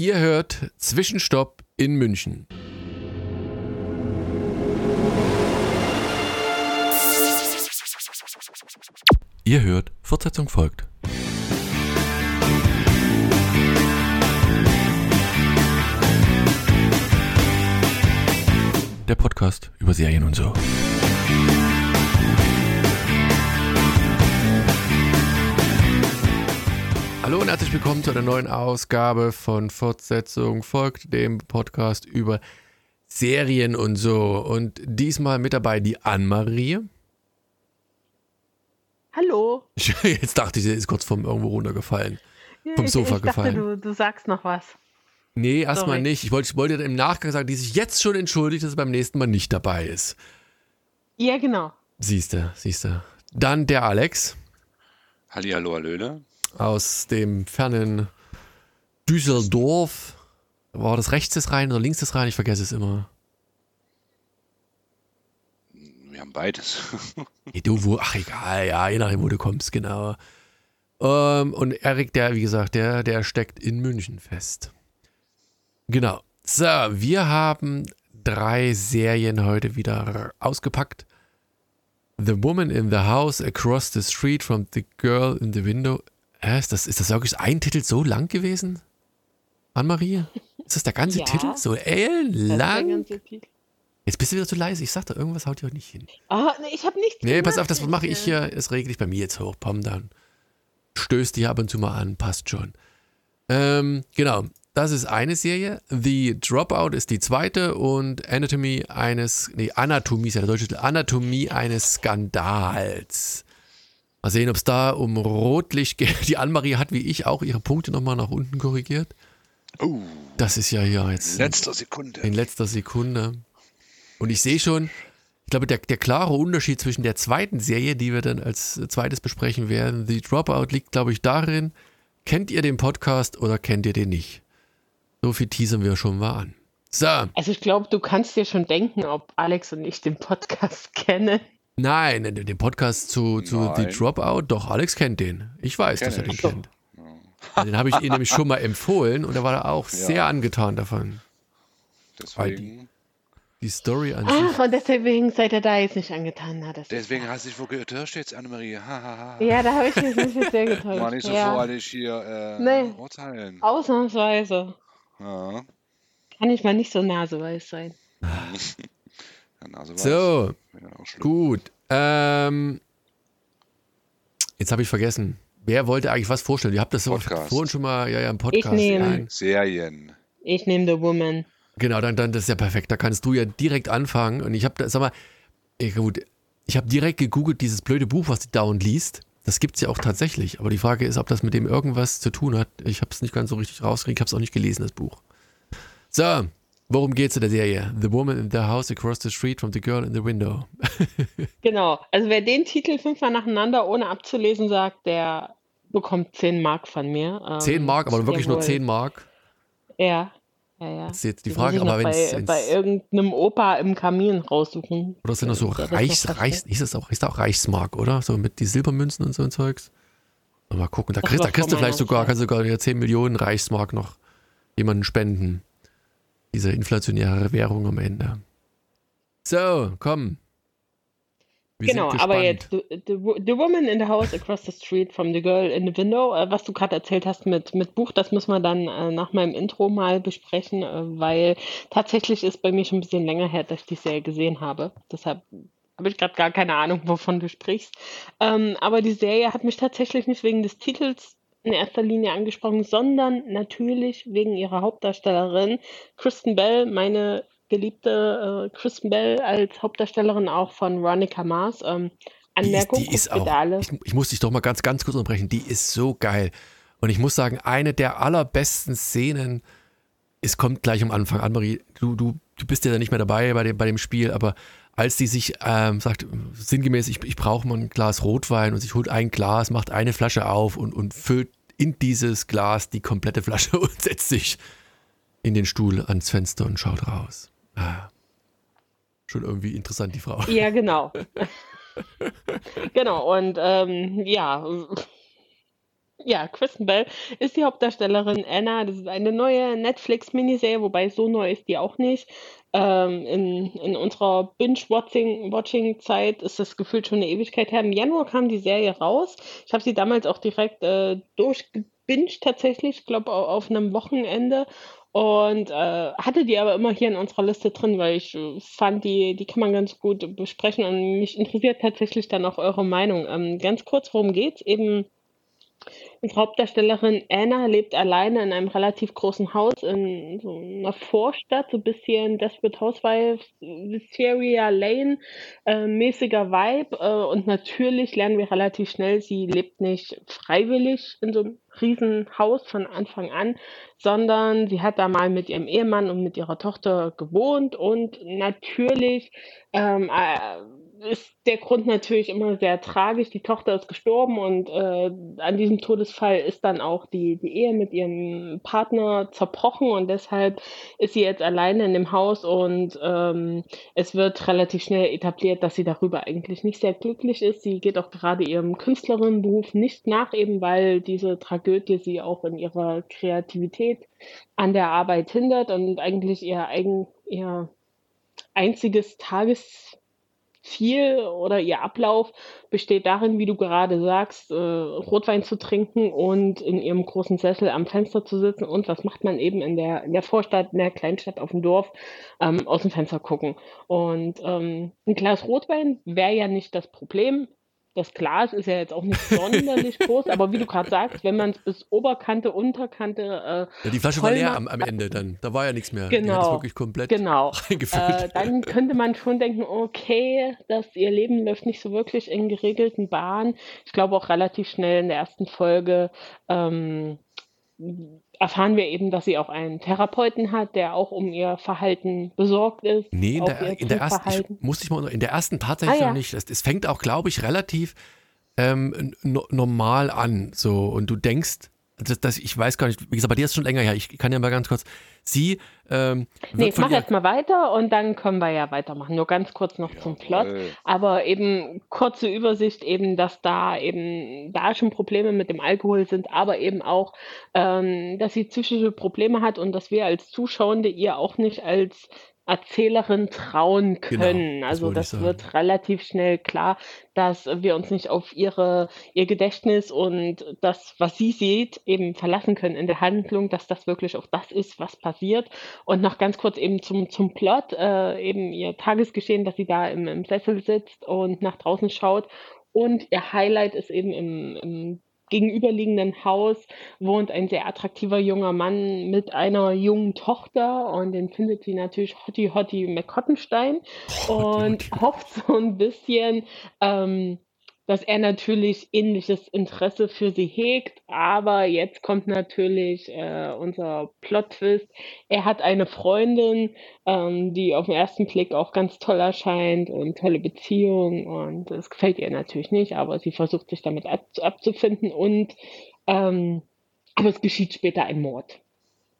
Ihr hört Zwischenstopp in München. Ihr hört, Fortsetzung folgt. Der Podcast über Serien und so. Hallo und herzlich willkommen zu einer neuen Ausgabe von Fortsetzung folgt dem Podcast über Serien und so. Und diesmal mit dabei die Anne-Marie. Hallo. Jetzt dachte ich, sie ist kurz vom irgendwo runtergefallen. Vom Sofa ich gefallen. Dachte, du, du sagst noch was. Nee, erstmal nicht. Ich wollte, ich wollte im Nachgang sagen, die sich jetzt schon entschuldigt, dass sie beim nächsten Mal nicht dabei ist. Ja, genau. Siehste, siehste. Dann der Alex Hallihallo, Hallöle. Aus dem fernen Düsseldorf. War das rechts des Rhein oder links des Rhein? Ich vergesse es immer. Wir haben beides. Du, wo, ach egal, ja, je nachdem, wo du kommst, genau. Ähm, und Erik, der, wie gesagt, der, der steckt in München fest. Genau. So, wir haben drei Serien heute wieder ausgepackt. The Woman in the House Across the Street from the Girl in the Window. Hä, ist das, ist das wirklich ein Titel so lang gewesen? Anne-Marie? Ist das der ganze Ja. Titel? So ellenlang? Jetzt bist du wieder zu leise. Ich sagte, irgendwas haut dir heute nicht hin. Ah, nee, ich habe nichts Nee, pass auf, das mache ich hier. Das regle ich bei mir jetzt hoch. Pom, dann stößt die ab und zu mal an. Passt schon. Ähm, genau. Das ist eine Serie. The Dropout ist die zweite und Anatomy eines, nee, Anatomie ist ja der deutsche Titel. Anatomie eines Skandals. Mal sehen, ob es da um Rotlicht geht. Die Annemarie hat wie ich auch ihre Punkte nochmal nach unten korrigiert. Oh, Das ist ja hier jetzt letzter Sekunde. in letzter Sekunde. Und ich sehe schon, ich glaube, der, der klare Unterschied zwischen der zweiten Serie, die wir dann als zweites besprechen werden, The Dropout, liegt, glaube ich, darin, kennt ihr den Podcast oder kennt ihr den nicht? So viel teasern wir schon mal an. So, Also ich glaube, du kannst dir schon denken, ob Alex und ich den Podcast kennen. Nein, den Podcast zu, zu The. Dropout, doch, Alex kennt den. Ich weiß, dass er den ich. kennt. Den habe ich ihm nämlich schon mal empfohlen und er war da auch sehr angetan davon. Deswegen, Die Story an sich. Ach, und deswegen seid ihr da jetzt nicht angetan. Na, deswegen hast du dich wohl getäuscht jetzt, Annemarie. Ja, da habe ich mich ein bisschen sehr getäuscht. War nicht so ja. voreilig hier äh, Nee. urteilen. Ausnahmsweise. Ja. Kann ich mal nicht so naseweis sein. Ja, Nase weiß. So, Schlimm. Gut. Ähm, jetzt habe ich vergessen. Wer wollte eigentlich was vorstellen? Ihr habt das Podcast. vorhin schon mal ja, ja, im Podcast. nehme- ein. Serien. Ich nehme The Woman. Genau, dann, dann das ist ja perfekt. Da kannst du ja direkt anfangen. Und ich habe, sag mal, ja, gut, ich habe direkt gegoogelt, dieses blöde Buch, was die dauernd liest. Das gibt es ja auch tatsächlich. Aber die Frage ist, ob das mit dem irgendwas zu tun hat. Ich habe es nicht ganz so richtig rausgekriegt. Ich habe es auch nicht gelesen, das Buch. So, worum geht's in der Serie? The Woman in the House Across the Street from the Girl in the Window. Genau. Also wer den Titel fünfmal nacheinander ohne abzulesen sagt, der bekommt 10 Mark von mir. Ähm, 10 Mark, aber wirklich nur jawohl. 10 Mark. Ja. Ja, ja. Das ist jetzt die Die Frage, aber wenn es. bei, bei irgendeinem Opa im Kamin raussuchen. Oder sind das so Reichs, Reichs, hieß das auch, ist da auch Reichsmark, oder? So mit die Silbermünzen und so ein Zeugs. Mal gucken, da kriegst, da kriegst du vielleicht sogar, kannst du sogar ja 10 Millionen Reichsmark noch jemanden spenden. Diese inflationäre Währung am Ende. So, komm. Wir Genau, sind aber jetzt the, the Woman in the House Across the Street from the Girl in the Window, äh, was du gerade erzählt hast mit, mit Buch, das müssen wir dann äh, nach meinem Intro mal besprechen, äh, weil tatsächlich ist bei mir schon ein bisschen länger her, dass ich die Serie gesehen habe. Deshalb habe ich gerade gar keine Ahnung, wovon du sprichst. Ähm, aber die Serie hat mich tatsächlich nicht wegen des Titels in erster Linie angesprochen, sondern natürlich wegen ihrer Hauptdarstellerin Kristen Bell, meine geliebte äh, Kristen Bell als Hauptdarstellerin auch von Veronica Mars. Ähm, Die ist, Anmerkung, die ist guckt auch, ich, ich muss dich doch mal ganz, ganz kurz unterbrechen, die ist so geil. Und ich muss sagen, eine der allerbesten Szenen, es kommt gleich am Anfang an, Marie, du, du, du bist ja nicht mehr dabei bei dem, bei dem Spiel, aber als die sich ähm, sagt, sinngemäß, ich, ich brauche mal ein Glas Rotwein und sich holt ein Glas, macht eine Flasche auf und, und füllt in dieses Glas die komplette Flasche und setzt sich in den Stuhl ans Fenster und schaut raus. Ah. Schon irgendwie interessant, die Frau. Ja, genau. genau, und ähm, ja, Ja, Kristen Bell ist die Hauptdarstellerin Anna. Das ist eine neue Netflix-Miniserie, wobei so neu ist die auch nicht. Ähm, in, in unserer Binge-Watching-Zeit ist das gefühlt schon eine Ewigkeit her. Im Januar kam die Serie raus. Ich habe sie damals auch direkt äh, durchgebinged tatsächlich, ich glaube auf einem Wochenende. Und äh, hatte die aber immer hier in unserer Liste drin, weil ich äh, fand, die, die kann man ganz gut besprechen und mich interessiert tatsächlich dann auch eure Meinung. Ähm, ganz kurz, worum geht's? Eben Unsere Hauptdarstellerin Anna lebt alleine in einem relativ großen Haus in so einer Vorstadt, so ein bisschen Desperate Housewives, Wisteria Lane, äh, mäßiger Vibe. Äh, und natürlich lernen wir relativ schnell, sie lebt nicht freiwillig in so einem Riesenhaus von Anfang an, sondern sie hat da mal mit ihrem Ehemann und mit ihrer Tochter gewohnt und natürlich ähm, äh, ist der Grund natürlich immer sehr tragisch. Die Tochter ist gestorben und äh, an diesem Todesfall ist dann auch die, die Ehe mit ihrem Partner zerbrochen und deshalb ist sie jetzt alleine in dem Haus und ähm, es wird relativ schnell etabliert, dass sie darüber eigentlich nicht sehr glücklich ist. Sie geht auch gerade ihrem Künstlerinnenberuf nicht nach, eben weil diese Tragödie sie auch in ihrer Kreativität an der Arbeit hindert und eigentlich ihr eigen, ihr einziges Tages Ziel oder ihr Ablauf besteht darin, wie du gerade sagst, äh, Rotwein zu trinken und in ihrem großen Sessel am Fenster zu sitzen. Und was macht man eben in der, in der Vorstadt, in der Kleinstadt auf dem Dorf, ähm, aus dem Fenster gucken. Und ähm, ein Glas Rotwein wäre ja nicht das Problem das Glas ist ja jetzt auch nicht sonderlich groß, aber wie du gerade sagst, wenn man es bis Oberkante, Unterkante. Äh, ja, die Flasche war leer am, am, Ende dann. Da war ja nichts mehr. Genau. wirklich komplett genau. Äh, dann könnte man schon denken, okay, dass ihr Leben läuft nicht so wirklich in geregelten Bahnen. Ich glaube auch relativ schnell in der ersten Folge. Ähm, erfahren wir eben, dass sie auch einen Therapeuten hat, der auch um ihr Verhalten besorgt ist. Nee, in der, in der ersten, ich, musste ich mal, in der ersten tatsächlich ah, ja. noch nicht. Es, fängt auch, glaube ich, relativ ähm, no, normal an. So, und du denkst, das, das, ich weiß gar nicht, wie gesagt, bei dir ist es schon länger her. Ich kann ja mal ganz kurz. Sie. Ähm, nee, ich mache jetzt mal weiter und dann können wir ja weitermachen. Nur ganz kurz noch Jawohl. zum Plot. Aber eben kurze Übersicht, eben, dass da eben da schon Probleme mit dem Alkohol sind, aber eben auch, ähm, dass sie psychische Probleme hat und dass wir als Zuschauende ihr auch nicht als Erzählerin trauen können. Genau, also das, das wird relativ schnell klar, dass wir uns nicht auf ihre, ihr Gedächtnis und das, was sie sieht, eben verlassen können in der Handlung, dass das wirklich auch das ist, was passiert. Und noch ganz kurz eben zum, zum Plot, äh, eben ihr Tagesgeschehen, dass sie da im, im Sessel sitzt und nach draußen schaut und ihr Highlight ist eben im, im gegenüberliegenden Haus wohnt ein sehr attraktiver junger Mann mit einer jungen Tochter und den findet sie natürlich Hottie Hottie McCottenstein und hofft so ein bisschen, ähm, dass er natürlich ähnliches Interesse für sie hegt, aber jetzt kommt natürlich äh, unser Plot-Twist. Er hat eine Freundin, ähm, die auf den ersten Blick auch ganz toll erscheint und tolle Beziehung und das gefällt ihr natürlich nicht, aber sie versucht sich damit ab abzufinden und ähm, aber es geschieht später ein Mord.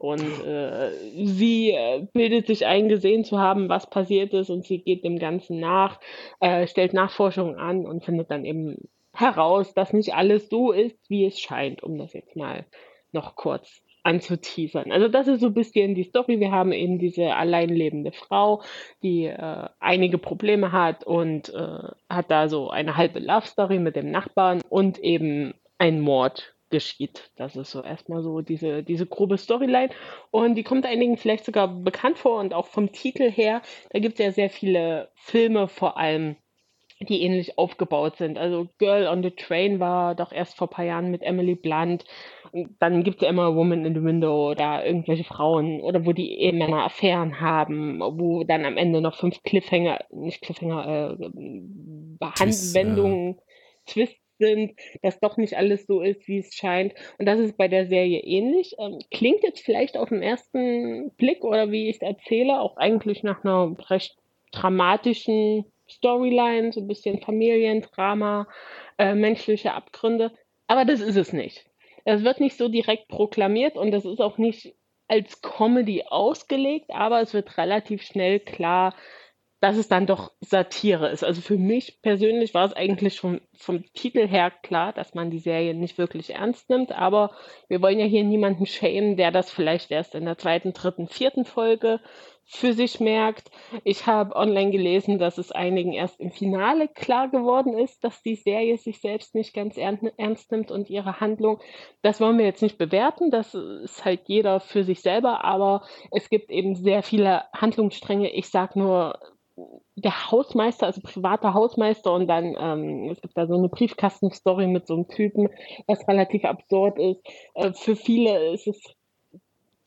Und äh, sie äh, bildet sich ein, gesehen zu haben, was passiert ist, und sie geht dem Ganzen nach, äh, stellt Nachforschungen an und findet dann eben heraus, dass nicht alles so ist, wie es scheint, um das jetzt mal noch kurz anzuteasern. Also das ist so ein bisschen die Story. Wir haben eben diese alleinlebende Frau, die äh, einige Probleme hat und äh, hat da so eine halbe Love Story mit dem Nachbarn und eben ein Mord geschieht. Das ist so erstmal so diese, diese grobe Storyline. Und die kommt einigen vielleicht sogar bekannt vor und auch vom Titel her. Da gibt es ja sehr viele Filme vor allem, die ähnlich aufgebaut sind. Also Girl on the Train war doch erst vor ein paar Jahren mit Emily Blunt. Dann gibt es ja immer Woman in the Window oder irgendwelche Frauen oder wo die Ehemänner Affären haben, wo dann am Ende noch fünf Cliffhanger, nicht Cliffhanger, äh, Handwendungen, Twist sind, dass doch nicht alles so ist, wie es scheint. Und das ist bei der Serie ähnlich. Ähm, klingt jetzt vielleicht auf den ersten Blick oder wie ich es erzähle, auch eigentlich nach einer recht dramatischen Storyline, so ein bisschen Familiendrama, äh, menschliche Abgründe. Aber das ist es nicht. Es wird nicht so direkt proklamiert und das ist auch nicht als Comedy ausgelegt, aber es wird relativ schnell klar, dass es dann doch Satire ist. Also für mich persönlich war es eigentlich schon vom Titel her klar, dass man die Serie nicht wirklich ernst nimmt, aber wir wollen ja hier niemanden schämen, der das vielleicht erst in der zweiten, dritten, vierten Folge für sich merkt. Ich habe online gelesen, dass es einigen erst im Finale klar geworden ist, dass die Serie sich selbst nicht ganz ernst nimmt und ihre Handlung. Das wollen wir jetzt nicht bewerten, das ist halt jeder für sich selber, aber es gibt eben sehr viele Handlungsstränge. Ich sage nur, der Hausmeister, also privater Hausmeister und dann, ähm, es gibt da so eine Briefkastenstory mit so einem Typen, was relativ absurd ist. Äh, für viele ist es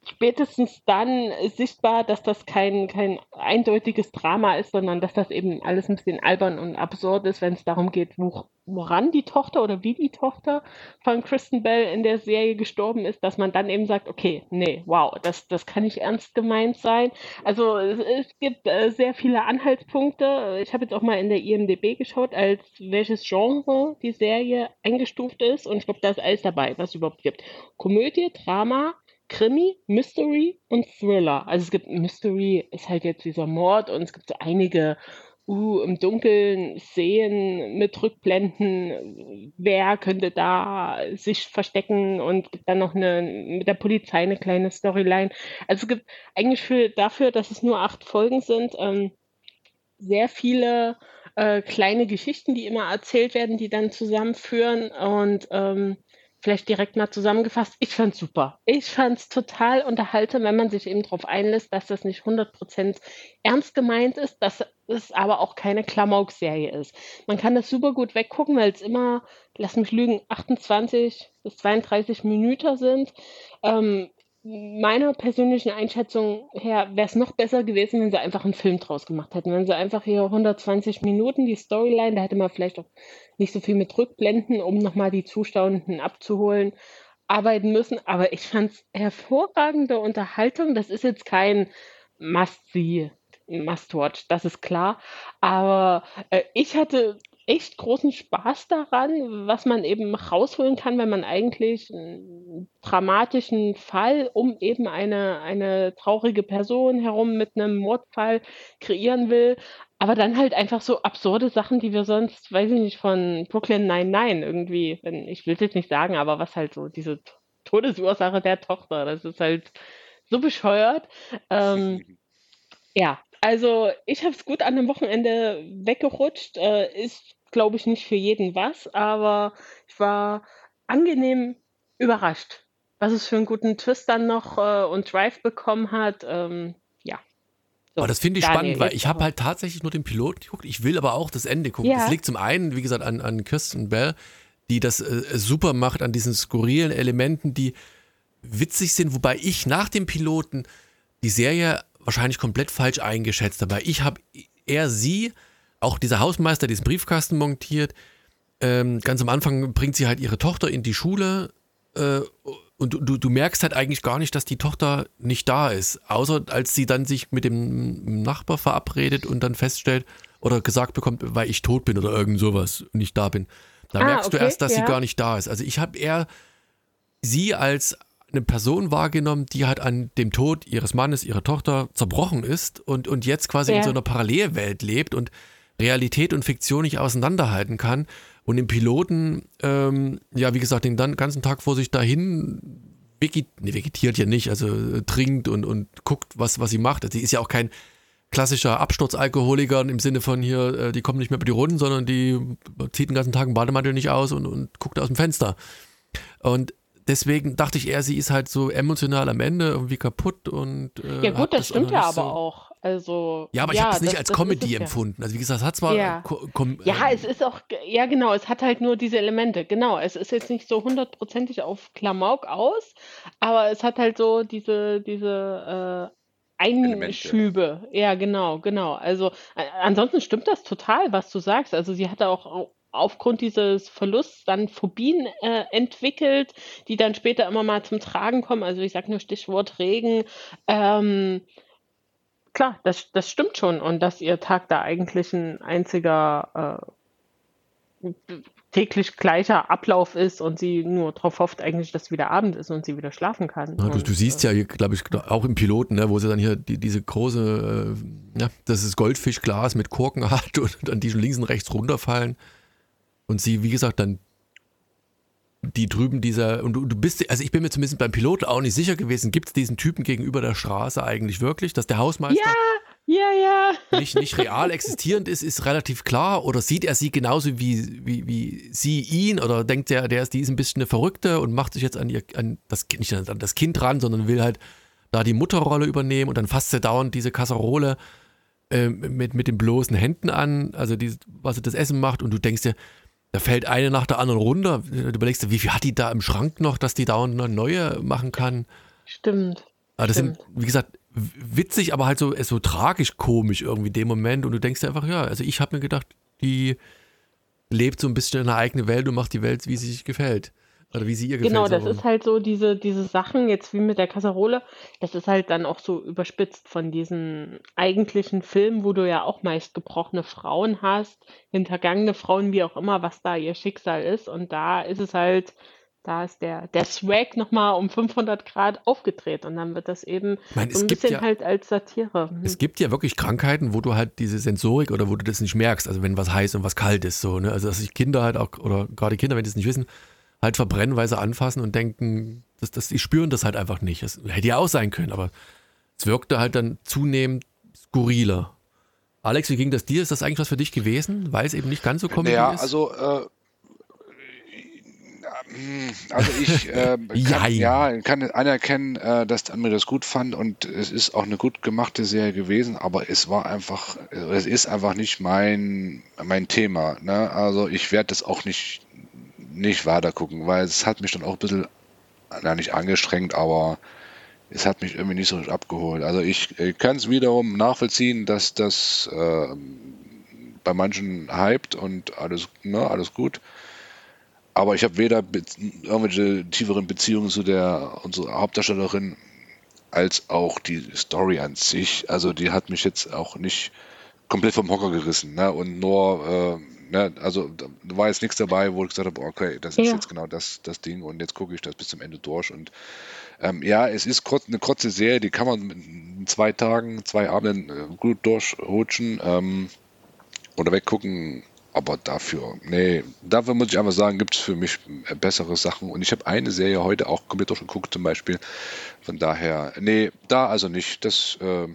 spätestens dann sichtbar, dass das kein, kein eindeutiges Drama ist, sondern dass das eben alles ein bisschen albern und absurd ist, wenn es darum geht, wo, woran die Tochter oder wie die Tochter von Kristen Bell in der Serie gestorben ist, dass man dann eben sagt, okay, nee, wow, das, das kann nicht ernst gemeint sein. Also es, es gibt äh, sehr viele Anhaltspunkte. Ich habe jetzt auch mal in der IMDB geschaut, als welches Genre die Serie eingestuft ist und ich glaube, da ist alles dabei, was es überhaupt gibt. Komödie, Drama, Krimi, Mystery und Thriller. Also es gibt Mystery, ist halt jetzt dieser Mord und es gibt so einige uh, im Dunkeln Szenen mit Rückblenden, wer könnte da sich verstecken und gibt dann noch eine mit der Polizei eine kleine Storyline. Also es gibt eigentlich für dafür, dass es nur acht Folgen sind, ähm, sehr viele äh, kleine Geschichten, die immer erzählt werden, die dann zusammenführen und ähm, vielleicht direkt mal zusammengefasst, ich fand's super. Ich fand's total unterhaltsam, wenn man sich eben darauf einlässt, dass das nicht 100% ernst gemeint ist, dass es aber auch keine Klamauk-Serie ist. Man kann das super gut weggucken, weil es immer, lass mich lügen, 28 bis 32 Minuten sind. Ähm, meiner persönlichen Einschätzung her wäre es noch besser gewesen, wenn sie einfach einen Film draus gemacht hätten. Wenn sie einfach hier 120 Minuten die Storyline, da hätte man vielleicht auch nicht so viel mit Rückblenden, um nochmal die Zuschauenden abzuholen, arbeiten müssen. Aber ich fand es hervorragende Unterhaltung. Das ist jetzt kein Must-See, Must-Watch, das ist klar. Aber äh, ich hatte echt großen Spaß daran, was man eben rausholen kann, wenn man eigentlich einen dramatischen Fall um eben eine, eine traurige Person herum mit einem Mordfall kreieren will, aber dann halt einfach so absurde Sachen, die wir sonst, weiß ich nicht, von Brooklyn Nine-Nine irgendwie, wenn, ich will es jetzt nicht sagen, aber was halt so diese Todesursache der Tochter, das ist halt so bescheuert. Ähm, ja, also ich habe es gut an dem Wochenende weggerutscht. Äh, ist, glaube ich, nicht für jeden was, aber ich war angenehm überrascht, was es für einen guten Twist dann noch äh, und Drive bekommen hat. Ähm, ja. So, aber das finde ich Daniel, spannend, weil ich habe halt tatsächlich nur den Piloten geguckt. Ich will aber auch das Ende gucken. Ja. Das liegt zum einen, wie gesagt, an, an Kirsten Bell, die das äh, super macht, an diesen skurrilen Elementen, die witzig sind, wobei ich nach dem Piloten die Serie wahrscheinlich komplett falsch eingeschätzt. Aber ich habe eher sie, auch dieser Hausmeister, diesen Briefkasten montiert. Ähm, ganz am Anfang bringt sie halt ihre Tochter in die Schule äh, und du, du merkst halt eigentlich gar nicht, dass die Tochter nicht da ist. Außer als sie dann sich mit dem Nachbar verabredet und dann feststellt oder gesagt bekommt, weil ich tot bin oder irgend sowas und nicht da bin. Da ah, merkst okay, du erst, dass ja. sie gar nicht da ist. Also ich habe eher sie als eine Person wahrgenommen, die halt an dem Tod ihres Mannes, ihrer Tochter zerbrochen ist und, und jetzt quasi ja. in so einer Parallelwelt lebt und Realität und Fiktion nicht auseinanderhalten kann. Und im Piloten, ähm, ja, wie gesagt, den ganzen Tag vor sich dahin vegetiert, nee, vegetiert ja nicht, also äh, trinkt und, und guckt, was, was sie macht. Also, sie ist ja auch kein klassischer Absturzalkoholiker im Sinne von hier, äh, die kommt nicht mehr über die Runden, sondern die zieht den ganzen Tag einen Bademantel nicht aus und, und guckt aus dem Fenster. Und deswegen dachte ich eher, sie ist halt so emotional am Ende irgendwie kaputt und. Äh, ja, gut, das, das stimmt ja aber so auch. Also. Ja, aber ich habe es nicht als Comedy empfunden. Ja. Also, wie gesagt, es hat zwar. Ja. ja, äh, es ist auch. Ja, genau, es hat halt nur diese Elemente. Genau, es ist jetzt nicht so hundertprozentig auf Klamauk aus, aber es hat halt so diese, diese. Äh, Einschübe. Ja, genau, genau. Also ansonsten stimmt das total, was du sagst. Also sie hatte auch aufgrund dieses Verlusts dann Phobien äh, entwickelt, die dann später immer mal zum Tragen kommen. Also ich sage nur Stichwort Regen. Ähm, klar, das, das stimmt schon. Und dass ihr Tag da eigentlich ein einziger äh, täglich gleicher Ablauf ist und sie nur darauf hofft eigentlich, dass wieder Abend ist und sie wieder schlafen kann. Ja, du, du, siehst äh, ja, glaube ich, auch im Piloten, ne, wo sie dann hier die, diese große, äh, ja, das ist Goldfischglas mit Korken hat und dann die schon links und rechts runterfallen. Und sie, wie gesagt, dann die drüben dieser, und du, du bist, also ich bin mir zumindest beim Piloten auch nicht sicher gewesen, gibt es diesen Typen gegenüber der Straße eigentlich wirklich, dass der Hausmeister Ja, ja, ja. nicht, nicht real existierend ist, ist relativ klar. Oder sieht er sie genauso wie, wie, wie sie ihn? Oder denkt er, der ist, die ist ein bisschen eine Verrückte und macht sich jetzt an, ihr, an das, nicht an das Kind ran, sondern will halt da die Mutterrolle übernehmen und dann fasst sie dauernd diese Kasserole äh, mit, mit den bloßen Händen an, also die, was sie das Essen macht und du denkst dir, da fällt eine nach der anderen runter. Du überlegst dir, wie viel hat die da im Schrank noch, dass die dauernd eine neue machen kann? Stimmt. Aber das Stimmt. sind, wie gesagt, witzig, aber halt so, so tragisch komisch irgendwie in dem Moment. Und du denkst dir einfach, ja, also ich habe mir gedacht, die lebt so ein bisschen in einer eigenen Welt und macht die Welt, wie sie sich gefällt. Oder wie sie ihr gefällt. Genau, das ist halt so diese, diese Sachen, jetzt wie mit der Kasserole, das ist halt dann auch so überspitzt von diesen eigentlichen Filmen, wo du ja auch meist gebrochene Frauen hast, hintergangene Frauen, wie auch immer, was da ihr Schicksal ist. Und da ist es halt, da ist der, der Swag nochmal um 500 Grad aufgedreht und dann wird das eben meine, so ein bisschen ja- halt als Satire. Hm. Es gibt ja wirklich Krankheiten, wo du halt diese Sensorik oder wo du das nicht merkst, also wenn was heiß und was kalt ist, so, ne? Also dass sich Kinder halt auch, oder gerade Kinder, wenn die es nicht wissen, halt verbrennen, weil sie anfassen und denken, dass, dass die spüren das halt einfach nicht. Das hätte ja auch sein können, aber es wirkte halt dann zunehmend skurriler. Alex, wie ging das dir? Ist das eigentlich was für dich gewesen, weil es eben nicht ganz so Comedy Naja, ist? also, äh, hm, also ich äh, kann, ja, kann anerkennen, äh, dass André das gut fand und es ist auch eine gut gemachte Serie gewesen, aber es war einfach, es ist einfach nicht mein, mein Thema. Ne? Also ich werde das auch nicht, nicht weiter gucken, weil es hat mich dann auch ein bisschen, na nicht angestrengt, aber es hat mich irgendwie nicht so abgeholt. Also ich äh, kann es wiederum nachvollziehen, dass das äh, bei manchen hypt und alles, ne, alles gut. Aber ich habe weder irgendwelche tieferen Beziehungen zu der unserer Hauptdarstellerin als auch die Story an sich. Also die hat mich jetzt auch nicht komplett vom Hocker gerissen. Ne? Und nur, äh, ne, also da war jetzt nichts dabei, wo ich gesagt habe, okay, das ist Ja. jetzt genau das, das Ding und jetzt gucke ich das bis zum Ende durch. Und ähm, ja, es ist kurz, eine kurze Serie, die kann man in zwei Tagen, zwei Abenden äh, gut durchrutschen ähm, oder weggucken. Aber dafür, nee, dafür muss ich einfach sagen, gibt es für mich äh, bessere Sachen. Und ich habe eine Serie heute auch komplett durchgeguckt, zum Beispiel. Von daher, nee, da also nicht. Das, äh,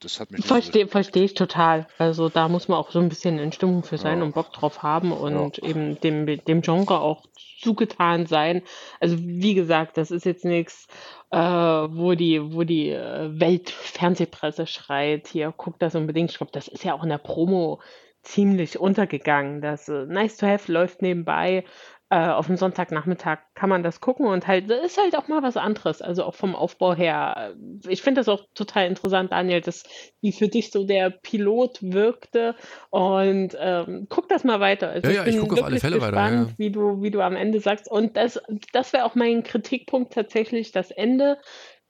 das hat mich Verstehe versteh ich total. Also da muss man auch so ein bisschen in Stimmung für sein Ja. und Bock drauf haben und eben dem, dem Genre auch zugetan sein. Also wie gesagt, das ist jetzt nichts, äh, wo die, wo die äh, Weltfernsehpresse schreit, hier, guck das unbedingt. Ich glaube, das ist ja auch in der Promo ziemlich untergegangen. Das äh, Nice to Have läuft nebenbei. Äh, auf dem Sonntagnachmittag kann man das gucken und halt, das ist halt auch mal was anderes. Also auch vom Aufbau her. äh, Ich finde das auch total interessant, Daniel, dass wie für dich so der Pilot wirkte. Und ähm, guck das mal weiter. Also Ja, ja, ich bin gucke auf alle Fälle weiter, gespannt, ja. wie du, wie du am Ende sagst. Und das, das wäre auch mein Kritikpunkt tatsächlich, das Ende.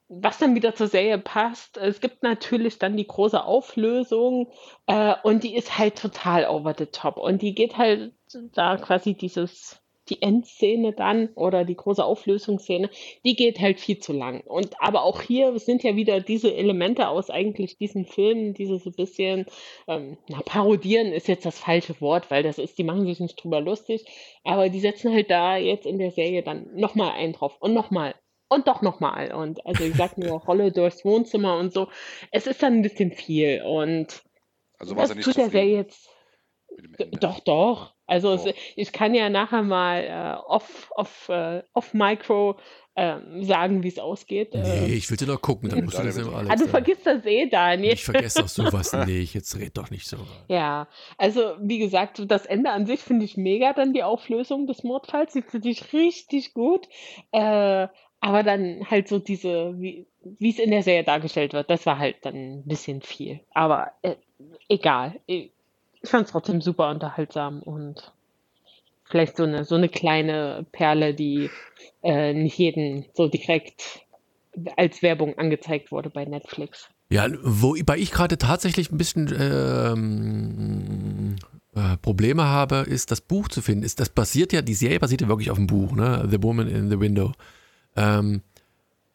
Was dann wieder zur Serie passt. Es gibt natürlich dann die große Auflösung äh, und die ist halt total over the top. Und die geht halt da quasi dieses, die Endszene dann oder die große Auflösungsszene, die geht halt viel zu lang. Und aber auch hier sind ja wieder diese Elemente aus eigentlich diesen Filmen, diese so ein bisschen, ähm, na, parodieren ist jetzt das falsche Wort, weil das ist, die machen sich nicht drüber lustig, aber die setzen halt da jetzt in der Serie dann nochmal einen drauf und nochmal und doch nochmal. Und also ich sag nur Rolle durchs Wohnzimmer und so. Es ist dann ein bisschen viel. Und Also war das nicht tut der Serie zufrieden jetzt mit dem D- Ende. Doch, doch. Also es, Doch. ich kann ja nachher mal äh, off, off, äh, off Micro ähm, sagen, wie es ausgeht. nee, Äh, ich will dir noch gucken, dann musst du das dem Alex ah, du vergisst das eh, Daniel. Ich vergesse doch sowas nicht, jetzt red doch nicht so. Ja, also wie gesagt, so das Ende an sich finde ich mega, dann die Auflösung des Mordfalls, die finde ich richtig gut. Äh, aber dann halt so diese, wie wie es in der Serie dargestellt wird, das war halt dann ein bisschen viel. Aber äh, egal. Ich, ich fand es trotzdem super unterhaltsam und vielleicht so eine, so eine kleine Perle, die äh, nicht jeden so direkt als Werbung angezeigt wurde bei Netflix. Ja, wobei ich gerade tatsächlich ein bisschen ähm, äh, Probleme habe, ist das Buch zu finden. Ist, das basiert ja, die Serie basiert ja wirklich auf dem Buch, ne? The Woman in the Window. Ähm,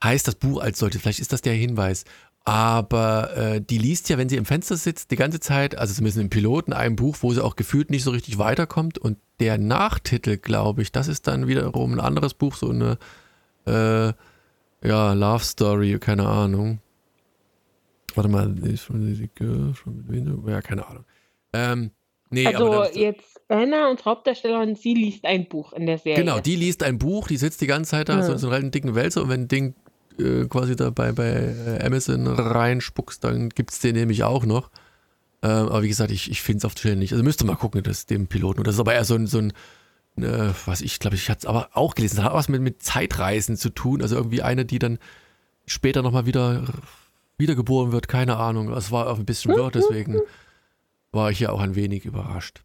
heißt das Buch als solches, vielleicht ist das der Hinweis. Aber äh, die liest ja, wenn sie im Fenster sitzt, die ganze Zeit, also zumindest im Piloten, ein Buch, wo sie auch gefühlt nicht so richtig weiterkommt. Und der Nachtitel, glaube ich, das ist dann wiederum ein anderes Buch, so eine äh, ja, Love Story, keine Ahnung. Warte mal, ja, keine Ahnung. Ähm, nee, also das, jetzt Anna, unsere Hauptdarstellerin, sie liest ein Buch in der Serie. Genau, die liest ein Buch, die sitzt die ganze Zeit da, ja. so in so einem dicken Wälzer und wenn ein Ding äh, quasi da bei, äh, Amazon reinspuckst, dann gibt es den nämlich auch noch. Ähm, aber wie gesagt, ich, ich finde es auf Stelle nicht. Also müsste mal gucken, das dem Piloten. Das ist aber eher so ein, so ein äh, was ich glaube, ich hatte es aber auch gelesen, das hat was mit, mit Zeitreisen zu tun. Also irgendwie eine, die dann später nochmal wieder wiedergeboren wird, keine Ahnung. Es war auch ein bisschen wird, deswegen war ich ja auch ein wenig überrascht.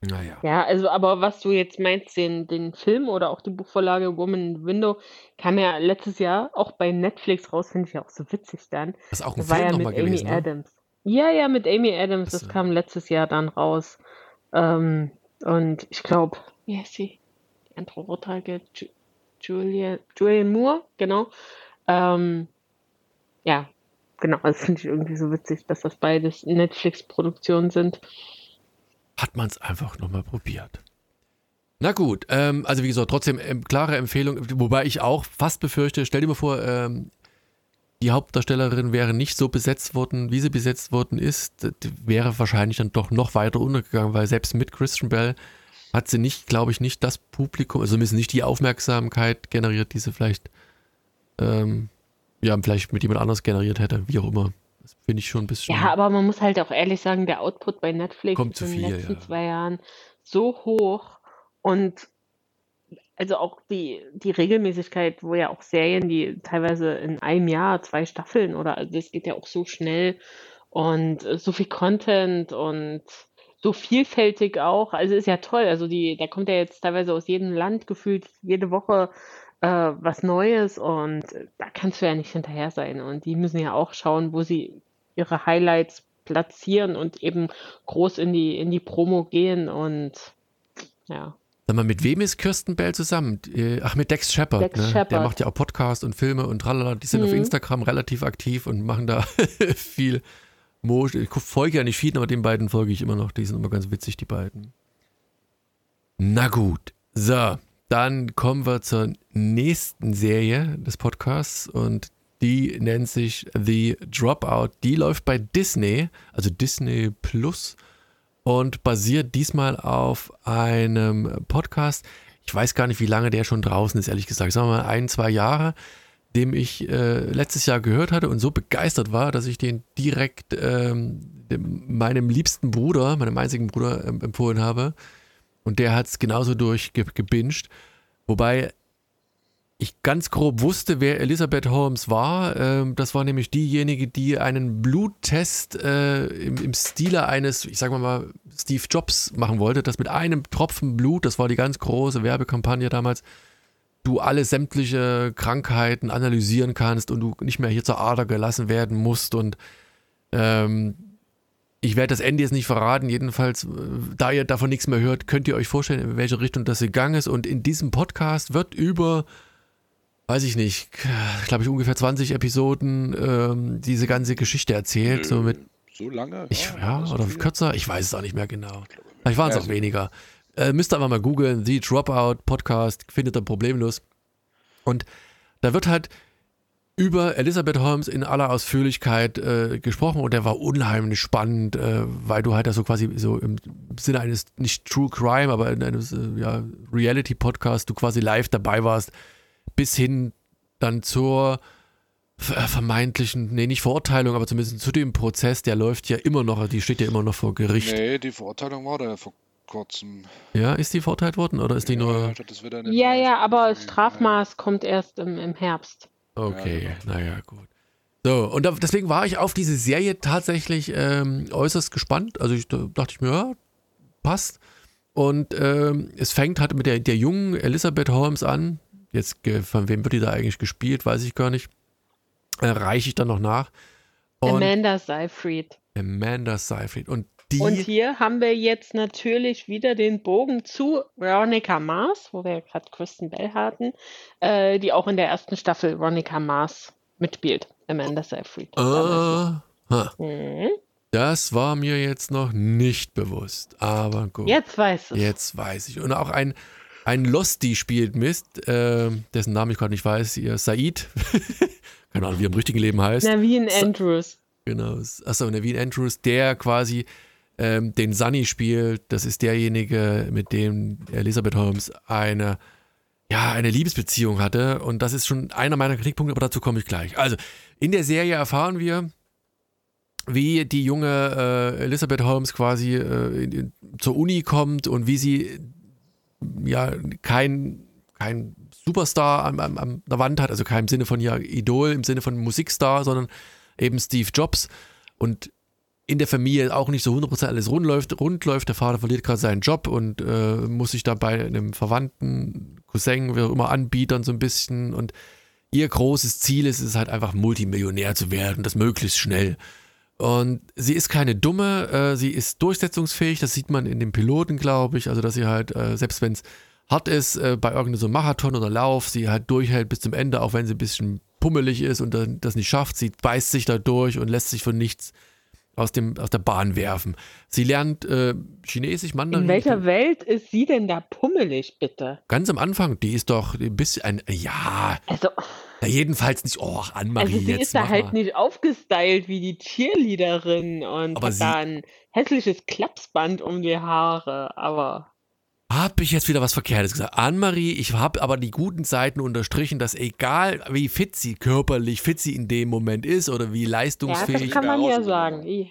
Naja. Ja, also, aber was du jetzt meinst, den, den Film oder auch die Buchvorlage Woman in the Window, kam ja letztes Jahr auch bei Netflix raus, finde ich ja auch so witzig dann. Das ist auch ein das Film war ja mit Amy gewesen, ne? Adams. Ja, ja, mit Amy Adams, das, das kam letztes Jahr dann raus. Ähm, und ich glaube, wie heißt sie? Die andere Vortrage, Julia, Julian Moore, genau. Ähm, ja, genau, das finde ich irgendwie so witzig, dass das beides Netflix-Produktionen sind hat man es einfach nochmal probiert. Na gut, ähm, also wie gesagt, trotzdem ähm, klare Empfehlung, wobei ich auch fast befürchte, stell dir mal vor, ähm, die Hauptdarstellerin wäre nicht so besetzt worden, wie sie besetzt worden ist, wäre wahrscheinlich dann doch noch weiter untergegangen, weil selbst mit Christian Bell hat sie nicht, glaube ich, nicht das Publikum, also zumindest nicht die Aufmerksamkeit generiert, die sie vielleicht, ähm, ja, vielleicht mit jemand anders generiert hätte, wie auch immer. Das finde ich schon ein bisschen. Ja, aber man muss halt auch ehrlich sagen, der Output bei Netflix kommt in den letzten ja. zwei Jahren so hoch und also auch die, die Regelmäßigkeit, wo ja auch Serien, die teilweise in einem Jahr zwei Staffeln oder also das geht ja auch so schnell und so viel Content und so vielfältig auch. Also ist ja toll. Also die, da kommt ja jetzt teilweise aus jedem Land gefühlt jede Woche äh, was Neues und da kannst du ja nicht hinterher sein. Und die müssen ja auch schauen, wo sie ihre Highlights platzieren und eben groß in die, in die Promo gehen und ja. Sag mal, mit wem ist Kirsten Bell zusammen? Äh, ach, mit Dex Shepard. Dex ne? Shepard. Der macht ja auch Podcasts und Filme und tralala. Die sind mhm. auf Instagram relativ aktiv und machen da viel Motion. Ich folge ja nicht vielen, aber den beiden folge ich immer noch. Die sind immer ganz witzig, die beiden. Na gut. So, dann kommen wir zur nächsten Serie des Podcasts und die nennt sich The Dropout. Die läuft bei Disney, also Disney Plus und basiert diesmal auf einem Podcast. Ich weiß gar nicht, wie lange der schon draußen ist, ehrlich gesagt. Sagen wir mal ein, zwei Jahre, dem ich äh, letztes Jahr gehört hatte und so begeistert war, dass ich den direkt ähm, dem, meinem liebsten Bruder, meinem einzigen Bruder ähm, empfohlen habe. Und der hat es genauso durchgebinged. Wobei ich ganz grob wusste, wer Elizabeth Holmes war. Ähm, das war nämlich diejenige, die einen Bluttest äh, im, im Stile eines, ich sag mal, Steve Jobs machen wollte. Das mit einem Tropfen Blut, das war die ganz große Werbekampagne damals, du alle sämtliche Krankheiten analysieren kannst und du nicht mehr hier zur Ader gelassen werden musst. Und ähm, ich werde das Ende jetzt nicht verraten, jedenfalls, äh, da ihr davon nichts mehr hört, könnt ihr euch vorstellen, in welche Richtung das gegangen ist. Und in diesem Podcast wird über, weiß ich nicht, glaube ich, ungefähr 20 Episoden ähm, diese ganze Geschichte erzählt. So, mit, so lange? Ich, ja, oder viel? kürzer? Ich weiß es auch nicht mehr genau. Vielleicht waren es auch weniger. Äh, müsst ihr einfach mal googeln, The Dropout Podcast, findet ihr problemlos. Und da wird halt über Elisabeth Holmes in aller Ausführlichkeit äh, gesprochen und der war unheimlich spannend, äh, weil du halt da so quasi so im Sinne eines nicht True Crime, aber in eines äh, ja, Reality Podcast du quasi live dabei warst, bis hin dann zur äh, vermeintlichen, nee, nicht Verurteilung, aber zumindest zu dem Prozess, der läuft ja immer noch, die steht ja immer noch vor Gericht. Nee, die Verurteilung war da ja vor kurzem. Ja, ist die verurteilt worden oder ist die ja, nur. Ja, ja, aber Strafmaß kommt erst im, im Herbst. Okay, ja, genau. naja, gut. So, und da, deswegen war ich auf diese Serie tatsächlich ähm, äußerst gespannt. Also ich, da dachte ich mir, ja, passt. Und ähm, es fängt halt mit der, der jungen Elisabeth Holmes an. Jetzt, von wem wird die da eigentlich gespielt, weiß ich gar nicht. Äh, reiche ich dann noch nach. Und Amanda Seyfried. Amanda Seyfried. Und Die und hier haben wir jetzt natürlich wieder den Bogen zu Veronica Mars, wo wir ja gerade Kristen Bell hatten, äh, die auch in der ersten Staffel Veronica Mars mitspielt. Amanda Seyfried. Uh, mhm. Das war mir jetzt noch nicht bewusst, aber gut. Jetzt weiß ich. Jetzt weiß ich. Und auch ein, ein Losty spielt Mist, äh, dessen Namen ich gerade nicht weiß, ihr Said. Keine Ahnung, wie er im richtigen Leben heißt. Naveen Andrews. Genau. Achso, Naveen Andrews, der quasi ähm, den Sunny spielt. Das ist derjenige, mit dem Elisabeth Holmes eine, ja, eine Liebesbeziehung hatte. Und das ist schon einer meiner Kritikpunkte, aber dazu komme ich gleich. Also, in der Serie erfahren wir, wie die junge äh, Elisabeth Holmes quasi äh, in, zur Uni kommt und wie sie ja kein, kein Superstar an, an, an der Wand hat, also kein im Sinne von ja Idol, im Sinne von Musikstar, sondern eben Steve Jobs. Und in der Familie auch nicht so 100% alles rund läuft, rund läuft. Der Vater verliert gerade seinen Job und äh, muss sich da bei einem Verwandten, Cousin, wie auch immer, anbietern so ein bisschen. Und ihr großes Ziel ist es halt einfach Multimillionär zu werden, das möglichst schnell. Und sie ist keine dumme, äh, sie ist durchsetzungsfähig, das sieht man in den Piloten, glaube ich. Also, dass sie halt, äh, selbst wenn es hart ist, äh, bei irgendeinem Marathon oder Lauf, sie halt durchhält bis zum Ende, auch wenn sie ein bisschen pummelig ist und das nicht schafft. Sie beißt sich da durch und lässt sich von nichts aus, dem, aus der Bahn werfen. Sie lernt äh, Chinesisch, Mandarin. In welcher Welt ist sie denn da pummelig, bitte? Ganz am Anfang, die ist doch ein bisschen ein, ja. Also. Ja, jedenfalls nicht, oh, Anne-Marie, Also sie jetzt ist da halt nicht aufgestylt wie die Cheerleaderin und aber hat da ein hässliches Klapsband um die Haare, aber. Habe ich jetzt wieder was Verkehrtes gesagt? Anne-Marie, ich habe aber die guten Seiten unterstrichen, dass egal wie fit sie körperlich, fit sie in dem Moment ist oder wie leistungsfähig. Ja, das kann man ja sagen. Ja.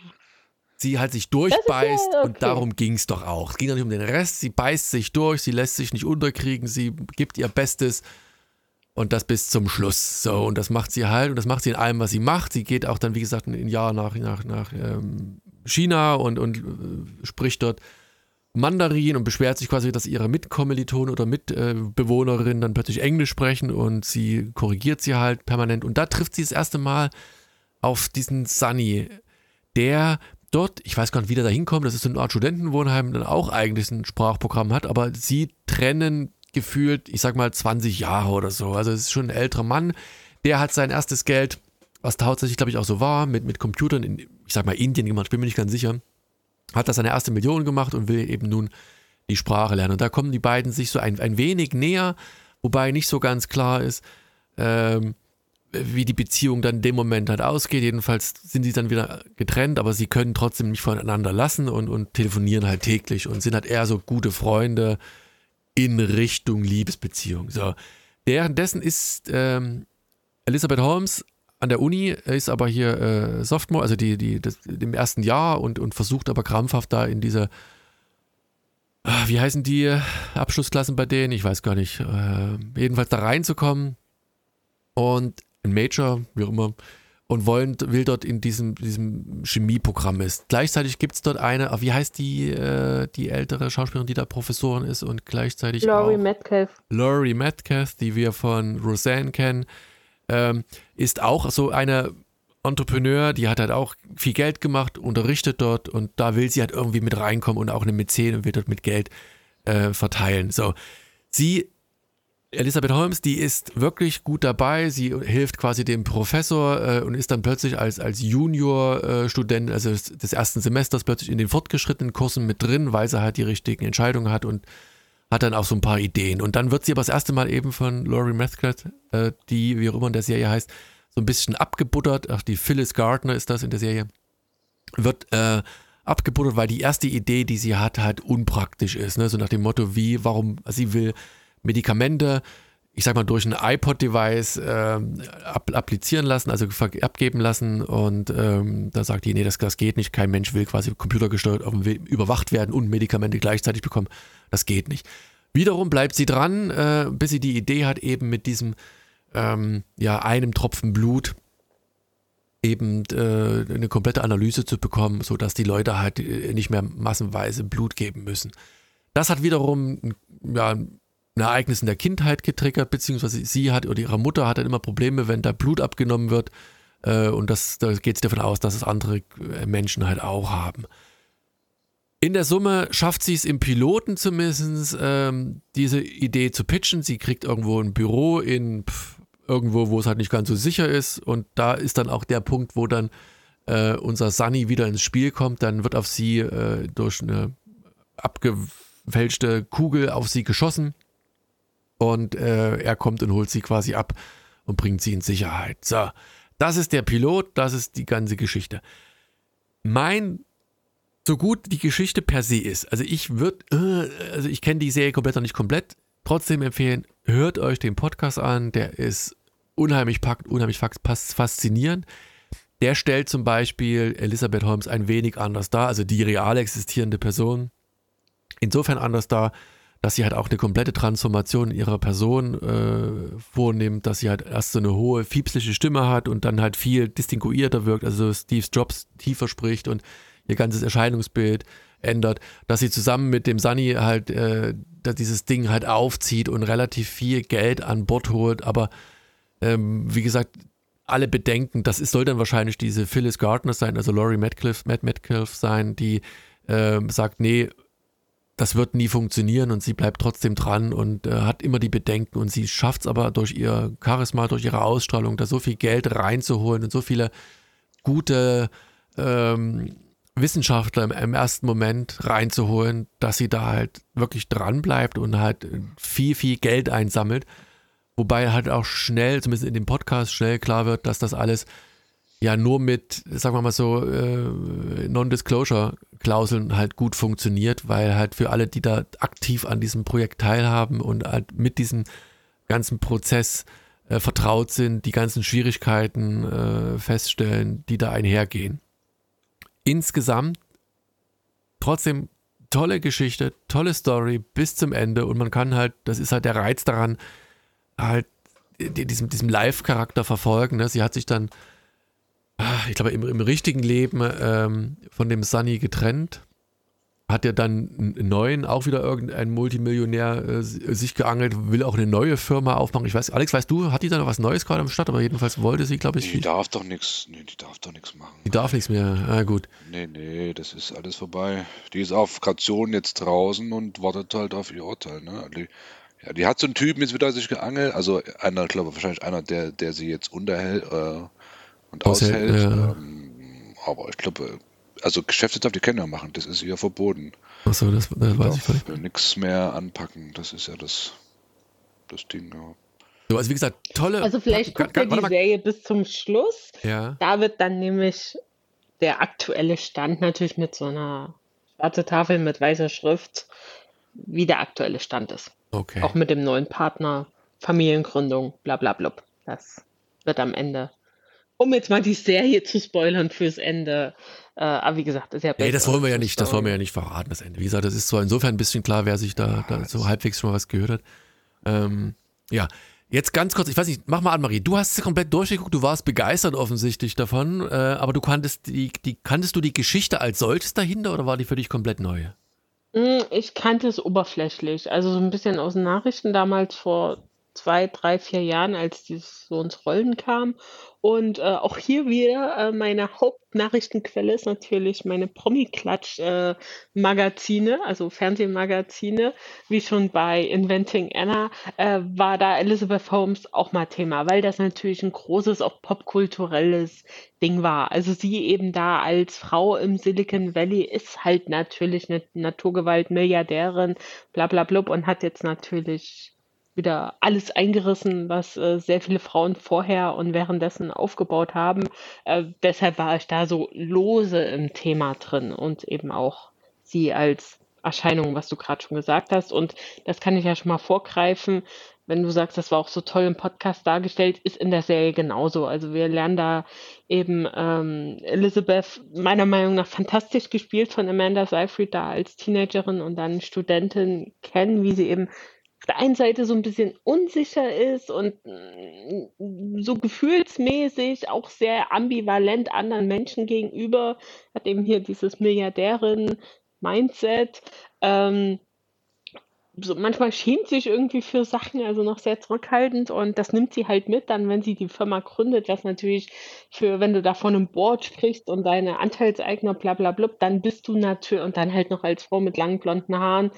Sie halt sich durchbeißt ja okay. und darum ging es doch auch. Es ging doch nicht um den Rest. Sie beißt sich durch, sie lässt sich nicht unterkriegen, sie gibt ihr Bestes und das bis zum Schluss. So, und das macht sie halt und das macht sie in allem, was sie macht. Sie geht auch dann, wie gesagt, ein Jahr nach, nach, nach ähm, China und, und äh, spricht dort Mandarin und beschwert sich quasi, dass ihre Mitkommilitonen oder Mitbewohnerinnen dann plötzlich Englisch sprechen und sie korrigiert sie halt permanent. Und da trifft sie das erste Mal auf diesen Sunny, der dort, ich weiß gar nicht, wie der da hinkommt, das ist so eine Art Studentenwohnheim, dann auch eigentlich ein Sprachprogramm hat, aber sie trennen gefühlt, ich sag mal, 20 Jahre oder so. Also es ist schon ein älterer Mann, der hat sein erstes Geld, was tatsächlich, glaube ich, auch so war, mit, mit Computern in, ich sag mal, Indien gemacht, ich bin mir nicht ganz sicher hat da seine erste Million gemacht und will eben nun die Sprache lernen. Und da kommen die beiden sich so ein, ein wenig näher, wobei nicht so ganz klar ist, ähm, wie die Beziehung dann in dem Moment halt ausgeht. Jedenfalls sind sie dann wieder getrennt, aber sie können trotzdem nicht voneinander lassen und, und telefonieren halt täglich und sind halt eher so gute Freunde in Richtung Liebesbeziehung. So. Währenddessen ist ähm, Elizabeth Holmes an der Uni, ist aber hier äh, Sophomore, also die, die, das, im ersten Jahr und, und versucht aber krampfhaft da in diese, ah, wie heißen die Abschlussklassen bei denen? Ich weiß gar nicht. Äh, jedenfalls da reinzukommen und ein Major, wie auch immer, und wollen, will dort in diesem, diesem Chemieprogramm ist. Gleichzeitig gibt es dort eine, wie heißt die, äh, die ältere Schauspielerin, die da Professorin ist und gleichzeitig Laurie Metcalf. Laurie Metcalf, die wir von Roseanne kennen ähm, ist auch so eine Entrepreneur, die hat halt auch viel Geld gemacht, unterrichtet dort und da will sie halt irgendwie mit reinkommen und auch eine Mäzen und will dort mit Geld äh, verteilen. So, sie, Elisabeth Holmes, die ist wirklich gut dabei. Sie hilft quasi dem Professor äh, und ist dann plötzlich als, als Junior-Student, äh, also des, des ersten Semesters, plötzlich in den fortgeschrittenen Kursen mit drin, weil sie halt die richtigen Entscheidungen hat und hat dann auch so ein paar Ideen. Und dann wird sie aber das erste Mal eben von Laurie Metcalf, äh, die, wie auch immer in der Serie heißt, so ein bisschen abgebuttert. Ach, die Phyllis Gardner ist das in der Serie. Wird äh, abgebuttert, weil die erste Idee, die sie hat, halt unpraktisch ist. Ne? So nach dem Motto, wie, warum, sie will Medikamente, ich sag mal, durch ein iPod-Device äh, applizieren lassen, also abgeben lassen. Und ähm, da sagt die, nee, das, das geht nicht. Kein Mensch will quasi computergesteuert überwacht werden und Medikamente gleichzeitig bekommen. Das geht nicht. Wiederum bleibt sie dran, äh, bis sie die Idee hat, eben mit diesem, ähm, ja, einem Tropfen Blut eben äh, eine komplette Analyse zu bekommen, sodass die Leute halt äh, nicht mehr massenweise Blut geben müssen. Das hat wiederum ja, Ereignis in der Kindheit getriggert, beziehungsweise sie hat oder ihre Mutter hat dann immer Probleme, wenn da Blut abgenommen wird. Äh, und das, da geht es davon aus, dass es andere äh, Menschen halt auch haben. In der Summe schafft sie es im Piloten zumindest, ähm, diese Idee zu pitchen. Sie kriegt irgendwo ein Büro in pff, irgendwo, wo es halt nicht ganz so sicher ist. Und da ist dann auch der Punkt, wo dann äh, unser Sunny wieder ins Spiel kommt. Dann wird auf sie äh, durch eine abgefälschte Kugel auf sie geschossen. Und äh, er kommt und holt sie quasi ab und bringt sie in Sicherheit. So, das ist der Pilot, das ist die ganze Geschichte. Mein so gut die Geschichte per se ist, also ich würde, äh, also ich kenne die Serie komplett noch nicht komplett, trotzdem empfehlen, hört euch den Podcast an, der ist unheimlich packend, unheimlich faszinierend. Der stellt zum Beispiel Elisabeth Holmes ein wenig anders dar, also die real existierende Person. Insofern anders dar, dass sie halt auch eine komplette Transformation ihrer Person äh, vornimmt, dass sie halt erst so eine hohe, fiepsliche Stimme hat und dann halt viel distinguierter wirkt, also Steve Jobs tiefer spricht und ihr ganzes Erscheinungsbild ändert, dass sie zusammen mit dem Sunny halt äh, dieses Ding halt aufzieht und relativ viel Geld an Bord holt, aber ähm, wie gesagt, alle bedenken, das ist, soll dann wahrscheinlich diese Phyllis Gardner sein, also Laurie Metcalf, Matt Metcalf sein, die ähm, sagt, nee, das wird nie funktionieren und sie bleibt trotzdem dran und äh, hat immer die Bedenken und sie schafft es aber durch ihr Charisma, durch ihre Ausstrahlung, da so viel Geld reinzuholen und so viele gute ähm, Wissenschaftler im, im, ersten Moment reinzuholen, dass sie da halt wirklich dran bleibt und halt viel, viel Geld einsammelt. Wobei halt auch schnell, zumindest in dem Podcast, schnell klar wird, dass das alles ja nur mit, sagen wir mal so, äh, Non-Disclosure-Klauseln halt gut funktioniert, weil halt für alle, die da aktiv an diesem Projekt teilhaben und halt mit diesem ganzen Prozess äh, vertraut sind, die ganzen Schwierigkeiten äh, feststellen, die da einhergehen. Insgesamt trotzdem tolle Geschichte, tolle Story bis zum Ende und man kann halt, das ist halt der Reiz daran, halt diesem, diesem Live-Charakter verfolgen. Ne? Sie hat sich dann ich glaube, im, im richtigen Leben ähm, von dem Sunny getrennt. Hat er dann einen neuen, auch wieder irgendein Multimillionär äh, sich geangelt, will auch eine neue Firma aufmachen. Ich weiß, Alex, weißt du, hat die da noch was Neues gerade am Start? Aber jedenfalls wollte sie, glaube ich. Die darf doch nichts, nee, die darf doch nichts machen. Die darf nichts mehr, ah, gut. Nee, nee, das ist alles vorbei. Die ist auf Kaution jetzt draußen und wartet halt auf ihr Urteil, ne? Die, ja, die hat so einen Typen jetzt wieder sich geangelt, also einer, glaube ich, wahrscheinlich einer, der, der sie jetzt unterhält, äh, und aushält. Ja. Ähm, aber ich glaube, also Geschäfte darf die Kinder machen, das ist ihr verboten. Achso, das, das weiß ich nicht. Nichts mehr anpacken, das ist ja das, das Ding, ja. So, also wie gesagt, tolle. Also vielleicht guckt ihr die Serie bis zum Schluss. Ja. Da wird dann nämlich der aktuelle Stand natürlich mit so einer schwarzen Tafel mit weißer Schrift, wie der aktuelle Stand ist. Okay. Auch mit dem neuen Partner, Familiengründung, bla bla bla. Das wird am Ende um jetzt mal die Serie zu spoilern fürs Ende. Äh, aber wie gesagt, ist ja besser. Nee, das wollen wir ja nicht, das wollen wir ja nicht verraten, das Ende. Wie gesagt, das ist zwar insofern ein bisschen klar, wer sich da, da so halbwegs schon mal was gehört hat. Ähm, ja, jetzt ganz kurz, ich weiß nicht, mach mal an, Marie. Du hast es komplett durchgeguckt, du warst begeistert offensichtlich davon, äh, aber du kanntest die, die, kanntest du die Geschichte als solches dahinter oder war die für dich komplett neu? Hm, ich kannte es oberflächlich, also so ein bisschen aus den Nachrichten damals vor zwei, drei, vier Jahren, als dieses so ins Rollen kam. Und äh, auch hier wieder äh, meine Hauptnachrichtenquelle ist natürlich meine Promi-Klatsch-Magazine, äh, also Fernsehmagazine, wie schon bei Inventing Anna, äh, war da Elizabeth Holmes auch mal Thema, weil das natürlich ein großes, auch popkulturelles Ding war. Also sie eben da als Frau im Silicon Valley ist halt natürlich eine Naturgewalt-Milliardärin, bla bla blub und hat jetzt natürlich wieder alles eingerissen, was äh, sehr viele Frauen vorher und währenddessen aufgebaut haben. Äh, deshalb war ich da so lose im Thema drin und eben auch sie als Erscheinung, was du gerade schon gesagt hast. Und das kann ich ja schon mal vorgreifen. Wenn du sagst, das war auch so toll im Podcast dargestellt, ist in der Serie genauso. Also wir lernen da eben ähm, Elizabeth meiner Meinung nach fantastisch gespielt von Amanda Seyfried da als Teenagerin und dann Studentin kennen, wie sie eben auf der einen Seite so ein bisschen unsicher ist und mm, so gefühlsmäßig auch sehr ambivalent anderen Menschen gegenüber, hat eben hier dieses Milliardärin-Mindset. Ähm, so manchmal schämt sich irgendwie für Sachen, also noch sehr zurückhaltend und das nimmt sie halt mit, dann wenn sie die Firma gründet, was natürlich für, wenn du da von einem Board sprichst und deine Anteilseigner, bla bla bla, dann bist du natürlich, und dann halt noch als Frau mit langen blonden Haaren,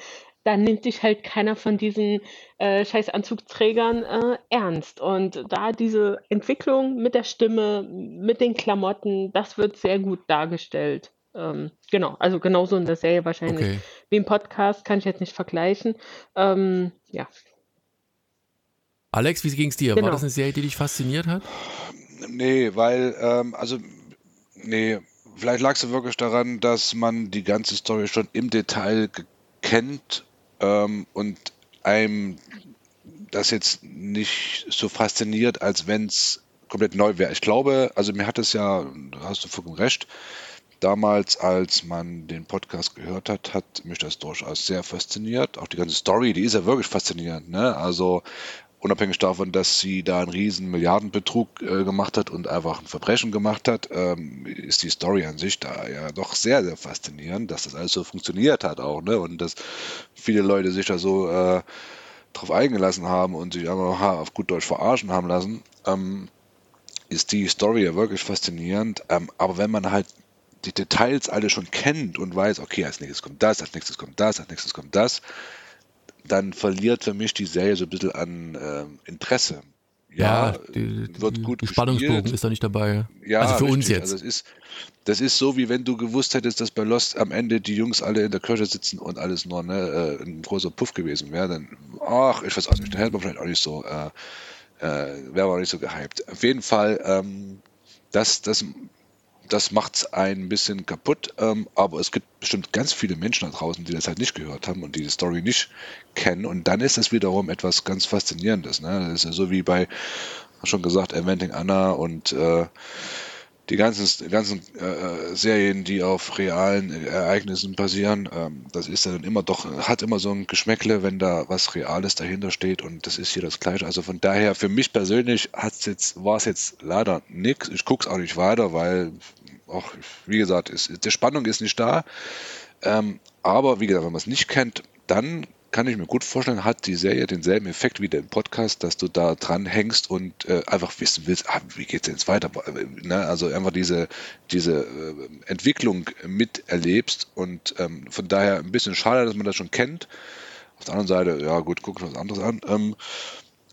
dann nimmt dich halt keiner von diesen äh, scheiß Anzugträgern äh, ernst. Und da diese Entwicklung mit der Stimme, mit den Klamotten, das wird sehr gut dargestellt. Ähm, genau, also genauso in der Serie wahrscheinlich Okay. wie im Podcast, kann ich jetzt nicht vergleichen. Ähm, ja, Alex, wie ging es dir? War Genau. das eine Serie, die dich fasziniert hat? Nee, weil, ähm, also, nee, vielleicht lag es wirklich daran, dass man die ganze Story schon im Detail kennt ähm, und einem das jetzt nicht so fasziniert, als wenn es komplett neu wäre. Ich glaube, also mir hat es ja, da hast du vollkommen recht, damals, als man den Podcast gehört hat, hat mich das durchaus sehr fasziniert. Auch die ganze Story, die ist ja wirklich faszinierend. Ne? Also unabhängig davon, dass sie da einen riesen Milliardenbetrug äh, gemacht hat und einfach ein Verbrechen gemacht hat, ähm, ist die Story an sich da ja doch sehr, sehr faszinierend, dass das alles so funktioniert hat auch, ne? Und dass viele Leute sich da so äh, drauf eingelassen haben und sich einfach auf gut Deutsch verarschen haben lassen, ähm, ist die Story ja wirklich faszinierend. Ähm, aber wenn man halt die Details alle schon kennt und weiß, okay, als nächstes kommt das, als nächstes kommt das, als nächstes kommt das, dann verliert für mich die Serie so ein bisschen an ähm, Interesse. Ja, die, wird gut die Spannungsbogen ist da nicht dabei. Ja, also für uns richtig. jetzt. Also es ist, das ist so, wie wenn du gewusst hättest, dass bei Lost am Ende die Jungs alle in der Kirche sitzen und alles nur ne, äh, ein großer Puff gewesen wäre. Dann, ach, ich weiß auch nicht, dann hätte man vielleicht auch nicht so, äh, äh, wäre man auch nicht so gehypt. Auf jeden Fall, ähm, das, das, das macht es ein bisschen kaputt, ähm, aber es gibt bestimmt ganz viele Menschen da draußen, die das halt nicht gehört haben und die die Story nicht kennen. Und dann ist es wiederum etwas ganz Faszinierendes. Ne? Das ist ja so wie bei, schon gesagt, Inventing Anna und äh, die ganzen, ganzen äh, Serien, die auf realen Ereignissen basieren, ähm, das ist dann immer doch, hat immer so ein Geschmäckle, wenn da was Reales dahinter steht und das ist hier das Gleiche. Also von daher, für mich persönlich jetzt, war es jetzt leider nix. Ich gucke es auch nicht weiter, weil auch, wie gesagt, ist, die Spannung ist nicht da. Ähm, aber wie gesagt, wenn man es nicht kennt, dann kann ich mir gut vorstellen, hat die Serie denselben Effekt wie der Podcast, dass du da dran hängst und äh, einfach wissen willst, ah, wie denn jetzt weiter? Ne? Also einfach diese, diese äh, Entwicklung miterlebst und ähm, von daher ein bisschen schade, dass man das schon kennt. Auf der anderen Seite, ja gut, wir was anderes an. Ähm,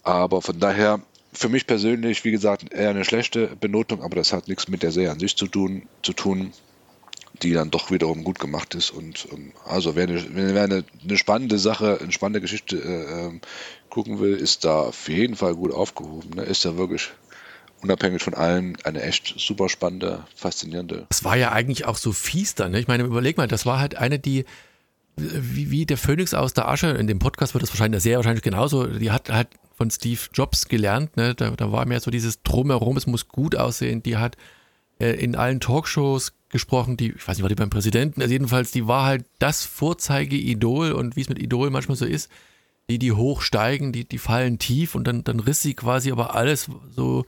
aber von daher, für mich persönlich, wie gesagt, eher eine schlechte Benotung, aber das hat nichts mit der Serie an sich zu tun, zu tun die dann doch wiederum gut gemacht ist. Und ähm, also wer, eine, wer eine, eine spannende Sache, eine spannende Geschichte äh, ähm, gucken will, ist da auf jeden Fall gut aufgehoben. Ne? Ist da wirklich unabhängig von allen eine echt super spannende, faszinierende. Das war ja eigentlich auch so fies dann. Ne? Ich meine, überleg mal, das war halt eine, die wie, wie der Phönix aus der Asche, in dem Podcast wird das wahrscheinlich, sehr wahrscheinlich genauso, die hat halt von Steve Jobs gelernt, ne? da, da war mehr so dieses Drumherum, es muss gut aussehen, die hat äh, in allen Talkshows gesprochen, die, ich weiß nicht, war die beim Präsidenten, also jedenfalls, die war halt das Vorzeigeidol und wie es mit Idol manchmal so ist, die, die hochsteigen, die, die fallen tief und dann, dann riss sie quasi aber alles so,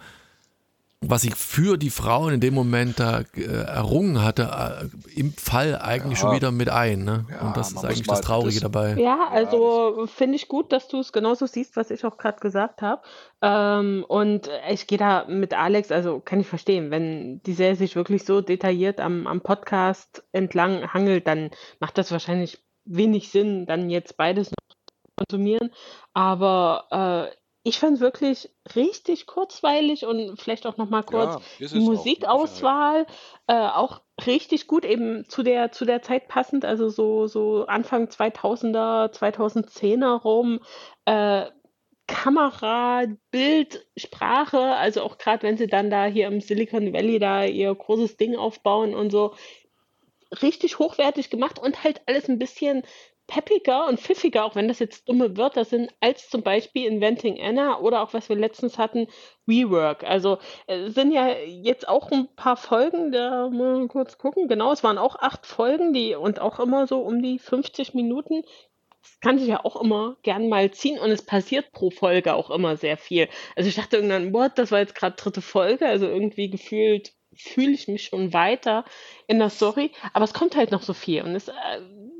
was sie für die Frauen in dem Moment da äh, errungen hatte, äh, im Fall eigentlich Ja. schon wieder mit ein. Ne? Ja, und das ist eigentlich das Traurige das- dabei. Ja, also finde ich gut, dass du es genauso siehst, was ich auch gerade gesagt habe. Ähm, und ich gehe da mit Alex, also kann ich verstehen, wenn die Serie sich wirklich so detailliert am, am Podcast entlang hangelt, dann macht das wahrscheinlich wenig Sinn, dann jetzt beides noch zu konsumieren. Aber äh, ich fand es wirklich richtig kurzweilig und vielleicht auch noch mal kurz Ja, die es auch, Musikauswahl äh, auch richtig gut, eben zu der, zu der Zeit passend, also so, so Anfang 2000er, 2010er rum. Äh, Kamera, Bild, Sprache, also auch gerade wenn sie dann da hier im Silicon Valley da ihr großes Ding aufbauen und so, richtig hochwertig gemacht und halt alles ein bisschen peppiger und pfiffiger, auch wenn das jetzt dumme Wörter sind, als zum Beispiel Inventing Anna oder auch was wir letztens hatten, Rework. Also es sind ja jetzt auch ein paar Folgen, da mal kurz gucken. Genau, es waren auch acht Folgen, die und auch immer so um die 50 Minuten. Das kann sich ja auch immer gern mal ziehen und es passiert pro Folge auch immer sehr viel. Also ich dachte irgendwann, what, das war jetzt gerade dritte Folge, also irgendwie gefühlt fühle ich mich schon weiter in der Story, aber es kommt halt noch so viel und es, äh,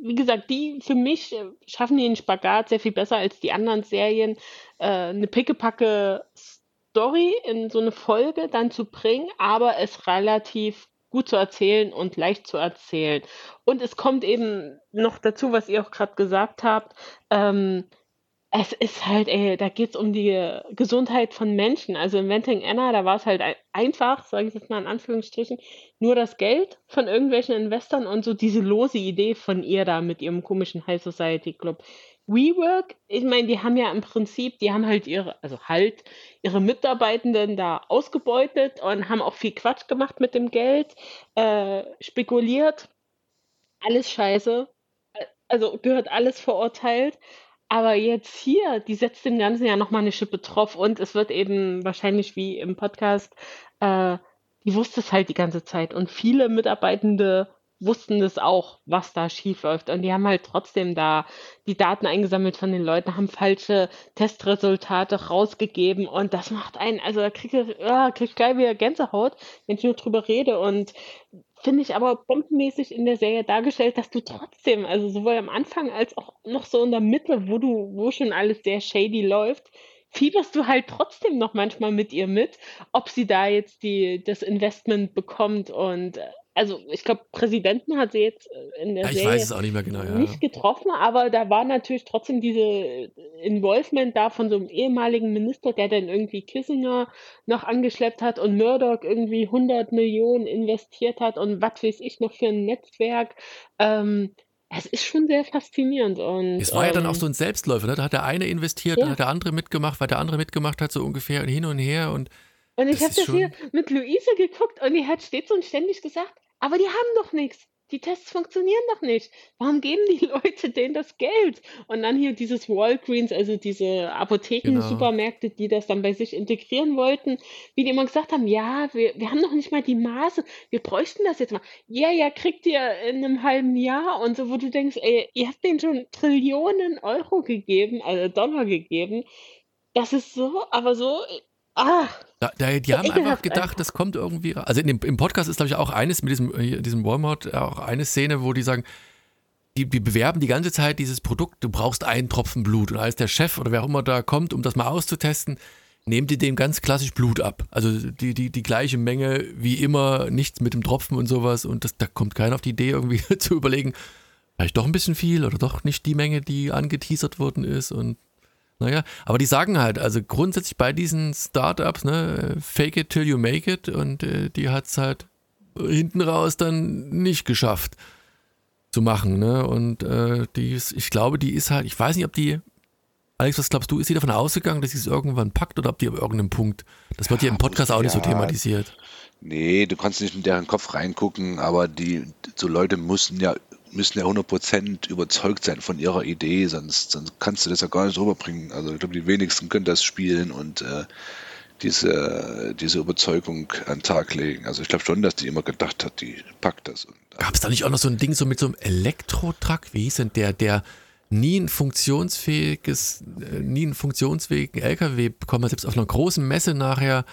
wie gesagt, die für mich äh, schaffen den Spagat sehr viel besser als die anderen Serien, äh, eine pickepacke Story in so eine Folge dann zu bringen, aber es relativ gut zu erzählen und leicht zu erzählen. Und es kommt eben noch dazu, was ihr auch gerade gesagt habt, ähm, es ist halt, ey, da geht es um die Gesundheit von Menschen. Also in Venting Anna, da war es halt einfach, sage ich jetzt mal in Anführungsstrichen, nur das Geld von irgendwelchen Investoren und so diese lose Idee von ihr da mit ihrem komischen High Society Club. WeWork, ich meine, die haben ja im Prinzip, die haben halt ihre, also halt ihre Mitarbeitenden da ausgebeutet und haben auch viel Quatsch gemacht mit dem Geld, äh, spekuliert. Alles scheiße. Also gehört alles verurteilt. Aber jetzt hier, die setzt dem Ganzen ja nochmal eine Schippe drauf und es wird eben wahrscheinlich wie im Podcast, äh, die wusste es halt die ganze Zeit und viele Mitarbeitende wussten das auch, was da schief läuft und die haben halt trotzdem da die Daten eingesammelt von den Leuten, haben falsche Testresultate rausgegeben und das macht einen, also da krieg ich, ja, krieg ich gleich wieder Gänsehaut, wenn ich nur drüber rede und finde ich aber bombenmäßig in der Serie dargestellt, dass du trotzdem, also sowohl am Anfang als auch noch so in der Mitte, wo du, wo schon alles sehr shady läuft, fieberst du halt trotzdem noch manchmal mit ihr mit, ob sie da jetzt die, das Investment bekommt und also ich glaube, Präsidenten hat sie jetzt äh, in der ja, ich Serie weiß es auch nicht mehr genau, ja. nicht getroffen, aber da war natürlich trotzdem diese Involvement da von so einem ehemaligen Minister, der dann irgendwie Kissinger noch angeschleppt hat und Murdoch irgendwie 100 Millionen investiert hat und was weiß ich noch für ein Netzwerk. Ähm, es ist schon sehr faszinierend. Und, es war ähm, ja dann auch ähm, so ein Selbstläufer, ne? da hat der eine investiert, ja. dann hat der andere mitgemacht, weil der andere mitgemacht hat, so ungefähr hin und her und und ich habe das hier mit Luise geguckt und die hat stets und ständig gesagt, aber die haben doch nichts. Die Tests funktionieren doch nicht. Warum geben die Leute denen das Geld? Und dann hier dieses Walgreens, also diese Apotheken, genau. Supermärkte, die das dann bei sich integrieren wollten, wie die immer gesagt haben, ja, wir, wir haben noch nicht mal die Maße, wir bräuchten das jetzt mal. Ja, ja, kriegt ihr in einem halben Jahr und so, wo du denkst, ey, ihr habt denen schon Trillionen Euro gegeben, also Dollar gegeben. Das ist so, aber so, ah, da, da, die haben einfach gedacht, das kommt irgendwie. Also dem, im Podcast ist, glaube ich, auch eines mit diesem, diesem Walmart, auch eine Szene, wo die sagen, die, die, bewerben die ganze Zeit dieses Produkt, du brauchst einen Tropfen Blut. Und als der Chef oder wer auch immer da kommt, um das mal auszutesten, nehmt ihr dem ganz klassisch Blut ab. Also die, die, die gleiche Menge wie immer, nichts mit dem Tropfen und sowas. Und das, da kommt keiner auf die Idee, irgendwie zu überlegen, vielleicht doch ein bisschen viel oder doch nicht die Menge, die angeteasert worden ist. Und naja, aber die sagen halt, also grundsätzlich bei diesen Startups, ne, fake it till you make it und äh, die hat es halt hinten raus dann nicht geschafft zu machen, ne? Und äh, die ist, ich glaube, die ist halt, ich weiß nicht, ob die, Alex, was glaubst du, ist sie davon ausgegangen, dass sie es irgendwann packt oder ob die auf irgendeinem Punkt, das wird ja, im Podcast auch nicht so thematisiert. Nee, du kannst nicht in deren Kopf reingucken, aber die, so Leute mussten ja müssen ja 100% überzeugt sein von ihrer Idee, sonst, sonst kannst du das ja gar nicht rüberbringen. Also ich glaube, die wenigsten können das spielen und äh, diese, diese Überzeugung an den Tag legen. Also ich glaube schon, dass die immer gedacht hat, die packt das. Gab es da nicht auch noch so ein Ding so mit so einem Elektro-Truck? Wie hieß denn der, der nie ein funktionsfähiges, äh, nie einen funktionsfähigen LKW bekommen hat, selbst auf einer großen Messe nachher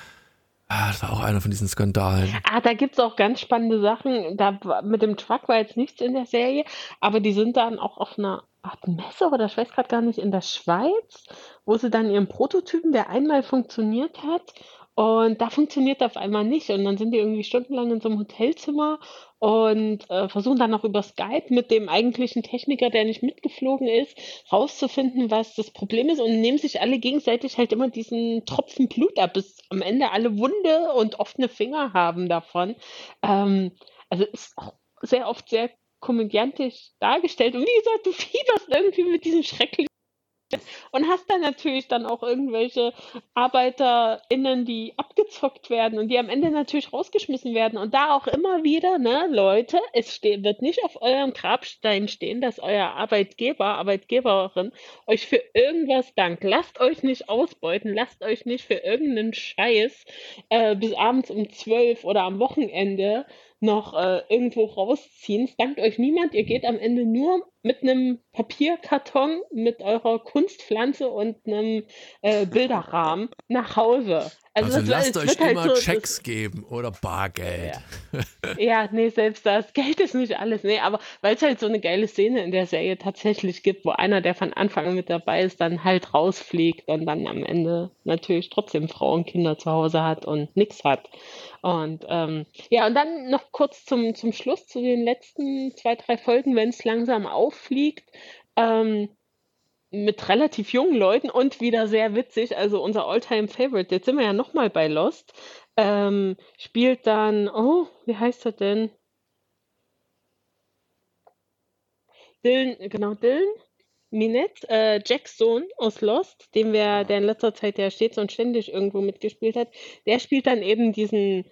Ah, das war auch einer von diesen Skandalen. Ah, da gibt es auch ganz spannende Sachen. Da, mit dem Truck war jetzt nichts in der Serie, aber die sind dann auch auf einer Art Messe oder ich weiß gerade gar nicht, in der Schweiz, wo sie dann ihren Prototypen, der einmal funktioniert hat, und da funktioniert auf einmal nicht. Und dann sind die irgendwie stundenlang in so einem Hotelzimmer und äh, versuchen dann noch über Skype mit dem eigentlichen Techniker, der nicht mitgeflogen ist, rauszufinden, was das Problem ist und nehmen sich alle gegenseitig halt immer diesen Tropfen Blut ab, bis am Ende alle Wunde und offene Finger haben davon. Ähm, also ist auch sehr oft sehr komödiantisch dargestellt. Und wie gesagt, du fieberst irgendwie mit diesen schrecklichen und hast dann natürlich dann auch irgendwelche ArbeiterInnen, die abgezockt werden und die am Ende natürlich rausgeschmissen werden. Und da auch immer wieder, ne, Leute, es wird nicht auf eurem Grabstein stehen, dass euer Arbeitgeber, Arbeitgeberin euch für irgendwas dankt. Lasst euch nicht ausbeuten, lasst euch nicht für irgendeinen Scheiß äh, bis abends um zwölf oder am Wochenende noch äh, irgendwo rausziehen. Es dankt euch niemand. Ihr geht am Ende nur mit einem Papierkarton mit eurer Kunstpflanze und einem äh, Bilderrahmen nach Hause. Also, also lasst euch halt immer so, Checks geben oder Bargeld. Ja. ja, nee, selbst das. Geld ist nicht alles. Nee, aber weil es halt so eine geile Szene in der Serie tatsächlich gibt, wo einer, der von Anfang an mit dabei ist, dann halt rausfliegt und dann am Ende natürlich trotzdem Frau und Kinder zu Hause hat und nichts hat. Und ähm, ja, und dann noch kurz zum, zum Schluss zu den letzten zwei, drei Folgen, wenn es langsam auffliegt. Ähm, mit relativ jungen Leuten und wieder sehr witzig. Also unser Alltime favorite jetzt sind wir ja nochmal bei Lost, ähm, spielt dann, oh, wie heißt er denn? Dylan, genau, Dylan Minette, äh, Jacks Sohn aus Lost, dem wir, der in letzter Zeit ja stets und ständig irgendwo mitgespielt hat, der spielt dann eben diesen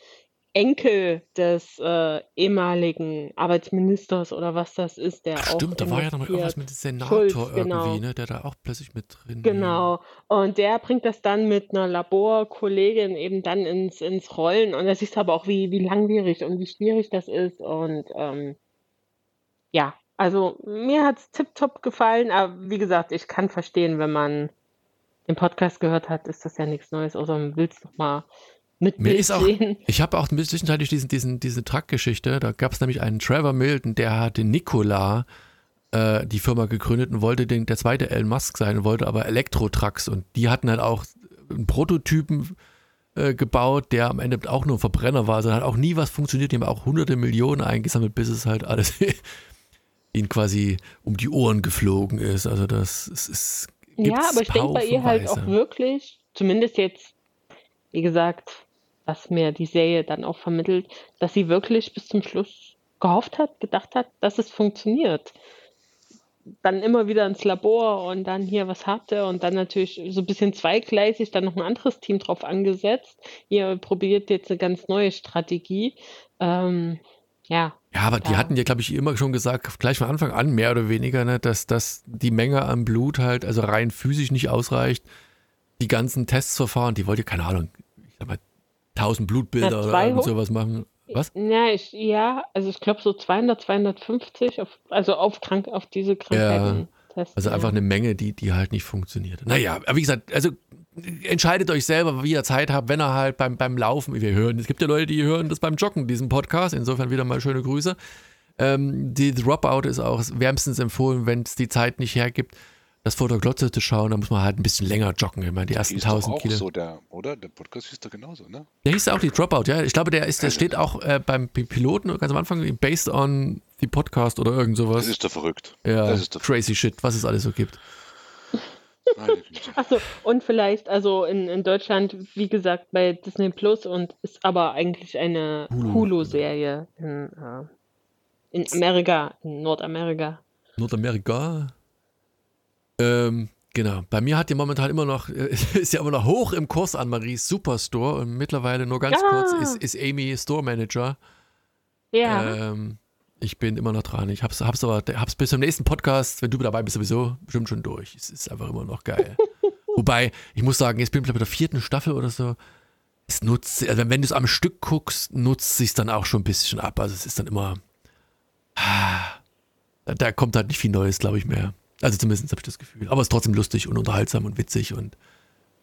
Enkel des äh, ehemaligen Arbeitsministers oder was das ist, der Ach, auch stimmt, da war ja noch mal irgendwas mit dem Senator Schulz, irgendwie, genau. ne, der da auch plötzlich mit drin Genau. Und der bringt das dann mit einer Laborkollegin eben dann ins, ins Rollen. Und da siehst du aber auch, wie, wie langwierig und wie schwierig das ist. Und ähm, ja, also mir hat es tipptopp gefallen, aber wie gesagt, ich kann verstehen, wenn man den Podcast gehört hat, ist das ja nichts Neues, außer man will es noch mal mit Mir ist auch, ich habe auch zwischenzeitlich diesen, diesen, diese Truck-Geschichte, da gab es nämlich einen Trevor Milton, der hatte Nikola äh, die Firma gegründet und wollte den, der zweite Elon Musk sein wollte aber Elektro-Trucks. Und die hatten halt auch einen Prototypen äh, gebaut, der am Ende auch nur ein Verbrenner war, also hat auch nie was funktioniert, die haben auch hunderte Millionen eingesammelt, bis es halt alles ihnen quasi um die Ohren geflogen ist, also das ist, ist Ja, aber ich denke bei ihr halt auch wirklich, zumindest jetzt, wie gesagt, was mir die Serie dann auch vermittelt, dass sie wirklich bis zum Schluss gehofft hat, gedacht hat, dass es funktioniert. Dann immer wieder ins Labor und dann hier, was habt ihr? Und dann natürlich so ein bisschen zweigleisig, dann noch ein anderes Team drauf angesetzt. Ihr probiert jetzt eine ganz neue Strategie. Ähm, ja. Ja, aber die hatten ja, glaube ich, immer schon gesagt, gleich von Anfang an mehr oder weniger, ne, dass, dass die Menge an Blut halt, also rein physisch nicht ausreicht. Die ganzen Testsverfahren, die wollte, keine Ahnung, ich sag mal, 1000 Blutbilder oder irgend sowas machen. Was? Ja, ich, ja also ich glaube so 200, 250, auf, also auf, krank, auf diese Krankheiten. Ja, testen, also einfach ja. eine Menge, die, die halt nicht funktioniert. Naja, aber wie gesagt, also entscheidet euch selber, wie ihr Zeit habt, wenn ihr halt beim, beim Laufen, wir hören, es gibt ja Leute, die hören das beim Joggen, diesen Podcast, insofern wieder mal schöne Grüße. Ähm, die Dropout ist auch wärmstens empfohlen, wenn es die Zeit nicht hergibt das vor der Glotze zu schauen, da muss man halt ein bisschen länger joggen, immer die ersten 1000 Kilo. So der, oder? Der Podcast hieß doch genauso, ne? Der hieß auch die Dropout, ja. Ich glaube, der ist, der steht auch äh, beim Piloten ganz am Anfang, based on the Podcast oder irgend sowas. Das ist doch verrückt. Ja, das ist doch crazy shit, was es alles so gibt. Achso, und vielleicht, also in, in Deutschland, wie gesagt, bei Disney Plus und ist aber eigentlich eine Hulu-Serie in, äh, in Amerika, in Nordamerika. Nordamerika? Ähm, genau. Bei mir hat die momentan immer noch, ist ja immer noch hoch im Kurs an Maries Superstore und mittlerweile nur ganz ja. kurz ist, ist Amy Store Manager. Ja. Ähm, ich bin immer noch dran. Ich hab's, hab's aber, hab's bis zum nächsten Podcast, wenn du dabei bist, sowieso bestimmt schon durch. Es ist einfach immer noch geil. Wobei, ich muss sagen, jetzt bin ich bei der vierten Staffel oder so. Es nutzt, also wenn du es am Stück guckst, nutzt sich dann auch schon ein bisschen ab. Also es ist dann immer, ah, da kommt halt nicht viel Neues, glaube ich, mehr. Also zumindest habe ich das Gefühl. Aber es ist trotzdem lustig und unterhaltsam und witzig und,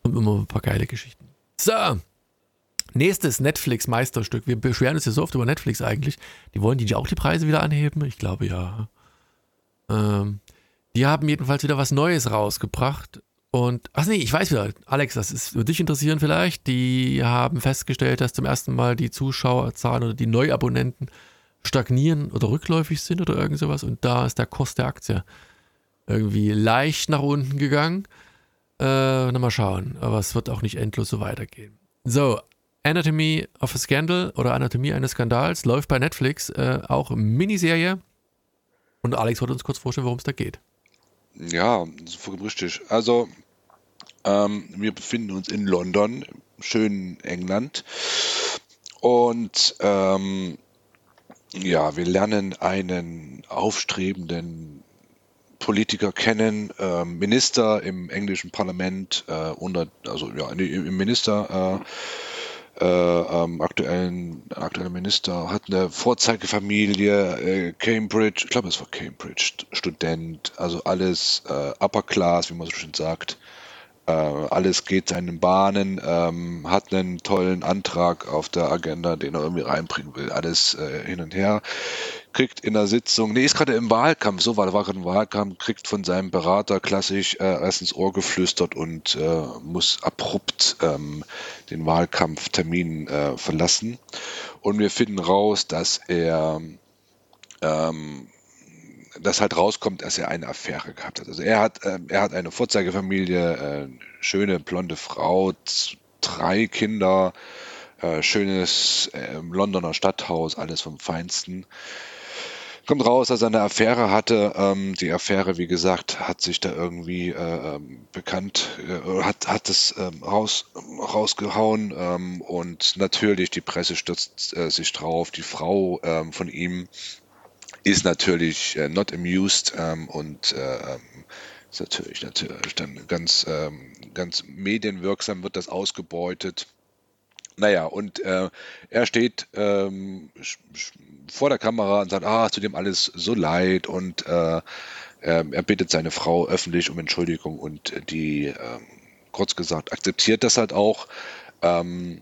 und immer ein paar geile Geschichten. So. Nächstes Netflix-Meisterstück. Wir beschweren uns ja so oft über Netflix eigentlich. Die wollen die auch die Preise wieder anheben? Ich glaube ja. Ähm, die haben jedenfalls wieder was Neues rausgebracht. Und, ach nee, ich weiß wieder, Alex, das ist für dich interessieren vielleicht. Die haben festgestellt, dass zum ersten Mal die Zuschauerzahlen oder die Neuabonnenten stagnieren oder rückläufig sind oder irgend sowas. Und da ist der Kost der Aktie irgendwie leicht nach unten gegangen. Äh, na mal schauen, aber es wird auch nicht endlos so weitergehen. So, Anatomy of a Scandal oder Anatomie eines Skandals läuft bei Netflix, äh, auch Miniserie. Und Alex wird uns kurz vorstellen, worum es da geht. Ja, richtig. Also, ähm, wir befinden uns in London, schönen England. Und ähm, ja, wir lernen einen aufstrebenden Politiker kennen, äh, Minister im englischen Parlament, äh, unter, also ja, im Minister, äh, ähm, aktuellen, aktuellen Minister, hat eine Vorzeigefamilie, äh, Cambridge, ich glaube, es war Cambridge, Student, also alles äh, Upper Class, wie man so schön sagt. Äh, alles geht seinen Bahnen, ähm, hat einen tollen Antrag auf der Agenda, den er irgendwie reinbringen will, alles äh, hin und her kriegt in der Sitzung, nee, ist gerade im Wahlkampf, so war, der war gerade im Wahlkampf, kriegt von seinem Berater klassisch äh, erst ins Ohr geflüstert und äh, muss abrupt ähm, den Wahlkampftermin äh, verlassen. Und wir finden raus, dass er ähm, dass halt rauskommt, dass er eine Affäre gehabt hat. Also er hat, äh, er hat eine Vorzeigefamilie, äh, schöne blonde Frau, drei Kinder, äh, schönes äh, Londoner Stadthaus, alles vom Feinsten. Kommt raus, dass er eine Affäre hatte. Ähm, die Affäre, wie gesagt, hat sich da irgendwie äh, ähm, bekannt, äh, hat, hat es ähm, raus, rausgehauen ähm, und natürlich die Presse stürzt äh, sich drauf. Die Frau ähm, von ihm ist natürlich äh, not amused ähm, und äh, ist natürlich, natürlich dann ganz, ganz medienwirksam wird das ausgebeutet. Naja, und äh, er steht ähm, vor der Kamera und sagt, ah, tut ihm alles so leid und äh, er bittet seine Frau öffentlich um Entschuldigung und die, ähm, kurz gesagt, akzeptiert das halt auch. Ähm,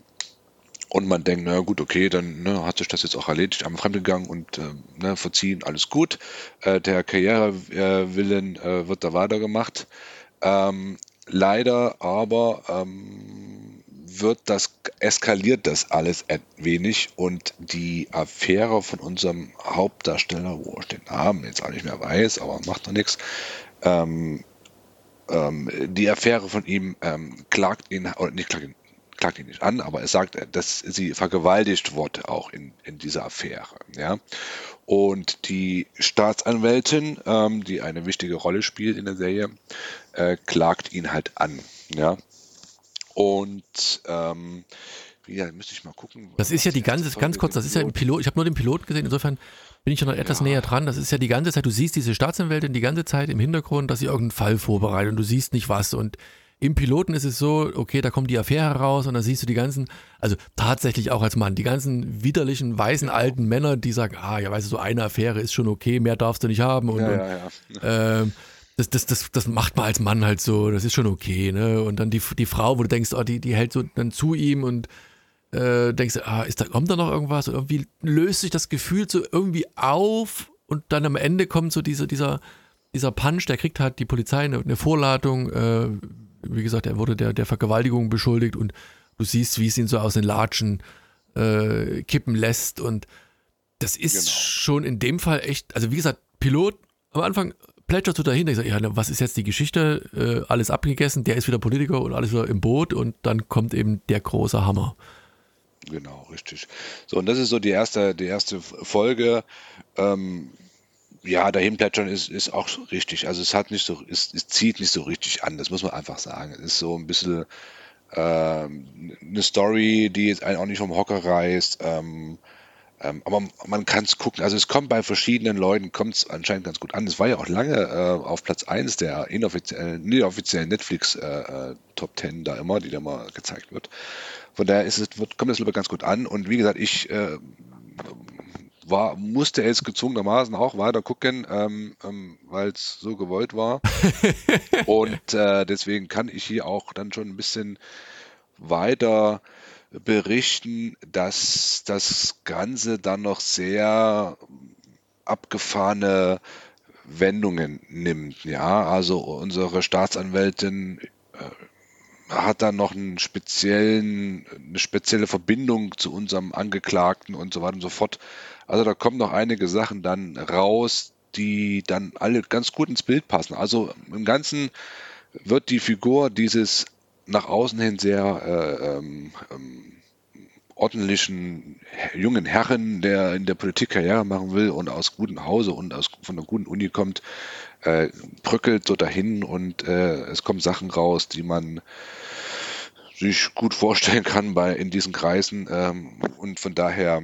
und man denkt, na gut, okay, dann ne, hat sich das jetzt auch erledigt, einmal fremdgegangen und äh, ne, verziehen, alles gut. Äh, der Karrierewillen äh, wird da weitergemacht. Ähm, leider aber ähm, wird das, eskaliert das alles ein wenig und die Affäre von unserem Hauptdarsteller, wo ich den Namen jetzt auch nicht mehr weiß, aber macht doch nichts, ähm, ähm, die Affäre von ihm ähm, klagt ihn, oder nicht klagt ihn, klagt ihn nicht an, aber er sagt, dass sie vergewaltigt wurde auch in, in dieser Affäre. Ja? Und die Staatsanwältin, ähm, die eine wichtige Rolle spielt in der Serie, äh, klagt ihn halt an. Ja? Und ähm, ja, müsste ich mal gucken. Das ist ja die ganze, ganz kurz, das ist ja im Pilot, ich habe nur den Pilot gesehen, insofern bin ich ja noch etwas ja. näher dran. Das ist ja die ganze Zeit, du siehst diese Staatsanwältin die ganze Zeit im Hintergrund, dass sie irgendeinen Fall vorbereitet und du siehst nicht was. Und im Piloten ist es so, okay, da kommt die Affäre raus und da siehst du die ganzen, also tatsächlich auch als Mann, die ganzen widerlichen, weißen, alten Männer, die sagen, ah, ja, weißt du, so eine Affäre ist schon okay, mehr darfst du nicht haben. Und, ja, ja, ja. Ähm, das, das, das, das macht man als Mann halt so, das ist schon okay, ne? Und dann die, die Frau, wo du denkst, oh, die, die hält so dann zu ihm und äh, denkst, ah, ist da, kommt da noch irgendwas? Und irgendwie löst sich das Gefühl so irgendwie auf und dann am Ende kommt so dieser, dieser, dieser Punch, der kriegt halt die Polizei eine, eine Vorladung, äh, wie gesagt, er wurde der, der Vergewaltigung beschuldigt und du siehst, wie es ihn so aus den Latschen äh, kippen lässt und das ist genau. schon in dem Fall echt, also wie gesagt, Pilot am Anfang plätschert so dahinter. Ich sage, ja, was ist jetzt die Geschichte? Äh, alles abgegessen, der ist wieder Politiker und alles wieder im Boot und dann kommt eben der große Hammer. Genau, richtig. So, und das ist so die erste, die erste Folge. Ähm, ja, dahin plätschern ist, ist auch richtig. Also es hat nicht so, es, es zieht nicht so richtig an, das muss man einfach sagen. Es ist so ein bisschen äh, eine Story, die jetzt einen auch nicht vom Hocker reißt. Ähm, ähm, aber man kann es gucken. Also es kommt bei verschiedenen Leuten, kommt es anscheinend ganz gut an. Es war ja auch lange äh, auf Platz 1 der inoffiziellen, inoffiziellen Netflix äh, äh, Top 10 da immer, die da mal gezeigt wird. Von daher ist es, wird, kommt es lieber ganz gut an. Und wie gesagt, ich äh, war, musste jetzt gezwungenermaßen auch weiter gucken, ähm, ähm, weil es so gewollt war. Und äh, deswegen kann ich hier auch dann schon ein bisschen weiter berichten, dass das Ganze dann noch sehr abgefahrene Wendungen nimmt. Ja, also unsere Staatsanwältin äh, hat dann noch einen speziellen, eine spezielle Verbindung zu unserem Angeklagten und so weiter und so fort. Also da kommen noch einige Sachen dann raus, die dann alle ganz gut ins Bild passen. Also im Ganzen wird die Figur dieses nach außen hin sehr äh, ähm, ähm, ordentlichen jungen Herren, der in der Politik Karriere machen will und aus gutem Hause und aus, von einer guten Uni kommt, äh, bröckelt so dahin und äh, es kommen Sachen raus, die man sich gut vorstellen kann bei in diesen Kreisen ähm, und von daher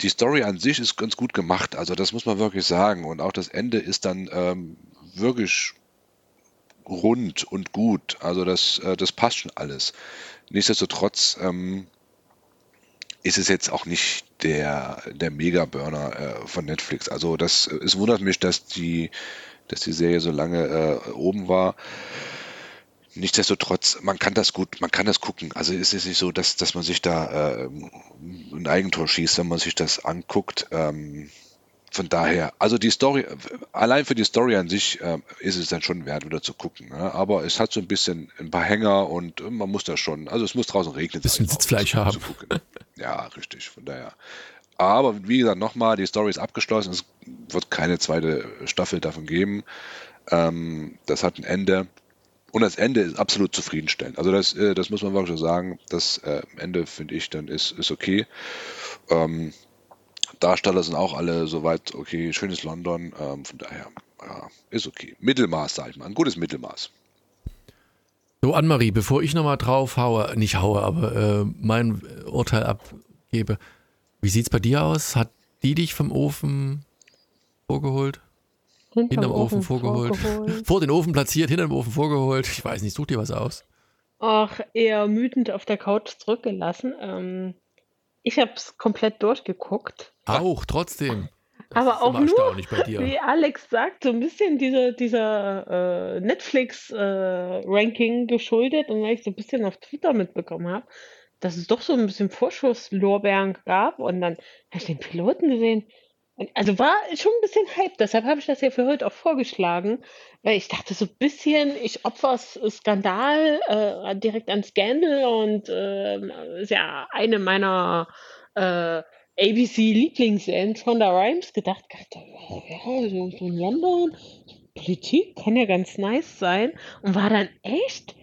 die Story an sich ist ganz gut gemacht, also das muss man wirklich sagen. Und auch das Ende ist dann ähm, wirklich rund und gut. Also das, äh, das passt schon alles. Nichtsdestotrotz ähm, ist es jetzt auch nicht der, der Mega-Burner äh, von Netflix. Also das, es wundert mich, dass die, dass die Serie so lange äh, oben war. Nichtsdestotrotz, man kann das gut, man kann das gucken. Also es ist nicht so, dass, dass man sich da äh, ein Eigentor schießt, wenn man sich das anguckt. Ähm, von daher, also die Story, allein für die Story an sich äh, ist es dann schon wert, wieder zu gucken. Ne? Aber es hat so ein bisschen ein paar Hänger und man muss da schon, also es muss draußen regnen. Bisschen Sitzfleisch haben. Ja, richtig, von daher. Aber wie gesagt, nochmal, die Story ist abgeschlossen. Es wird keine zweite Staffel davon geben. Ähm, das hat ein Ende. Und das Ende ist absolut zufriedenstellend. Also das, äh, das muss man wirklich so sagen. Das äh, Ende, finde ich, dann ist, ist okay. Ähm, Darsteller sind auch alle soweit okay. Schönes London. Ähm, von daher, ja, ist okay. Mittelmaß, sag ich mal. Ein gutes Mittelmaß. So, Annemarie, bevor ich nochmal drauf haue, nicht haue, aber äh, mein Urteil abgebe, wie sieht's bei dir aus? Hat die dich vom Ofen vorgeholt? Hinterm, hinterm Ofen, Ofen vorgeholt. vorgeholt. Vor den Ofen platziert, hinter dem Ofen vorgeholt. Ich weiß nicht, such dir was aus. Ach, eher müdend auf der Couch zurückgelassen. Ähm, ich habe es komplett durchgeguckt. Auch, trotzdem. Das Aber auch nur, wie Alex sagt, so ein bisschen dieser, dieser äh, Netflix-Ranking äh, geschuldet und weil ich so ein bisschen auf Twitter mitbekommen habe, dass es doch so ein bisschen Vorschusslorbeeren gab und dann habe ich den Piloten gesehen also war schon ein bisschen Hype, deshalb habe ich das ja für heute auch vorgeschlagen, weil ich dachte so ein bisschen, ich opfer Skandal äh, direkt an Scandal und äh, ist ja eine meiner äh, ABC-Lieblingsserien, Shonda Rhimes, gedacht, ja, so, so in London, Politik kann ja ganz nice sein. Und war dann echt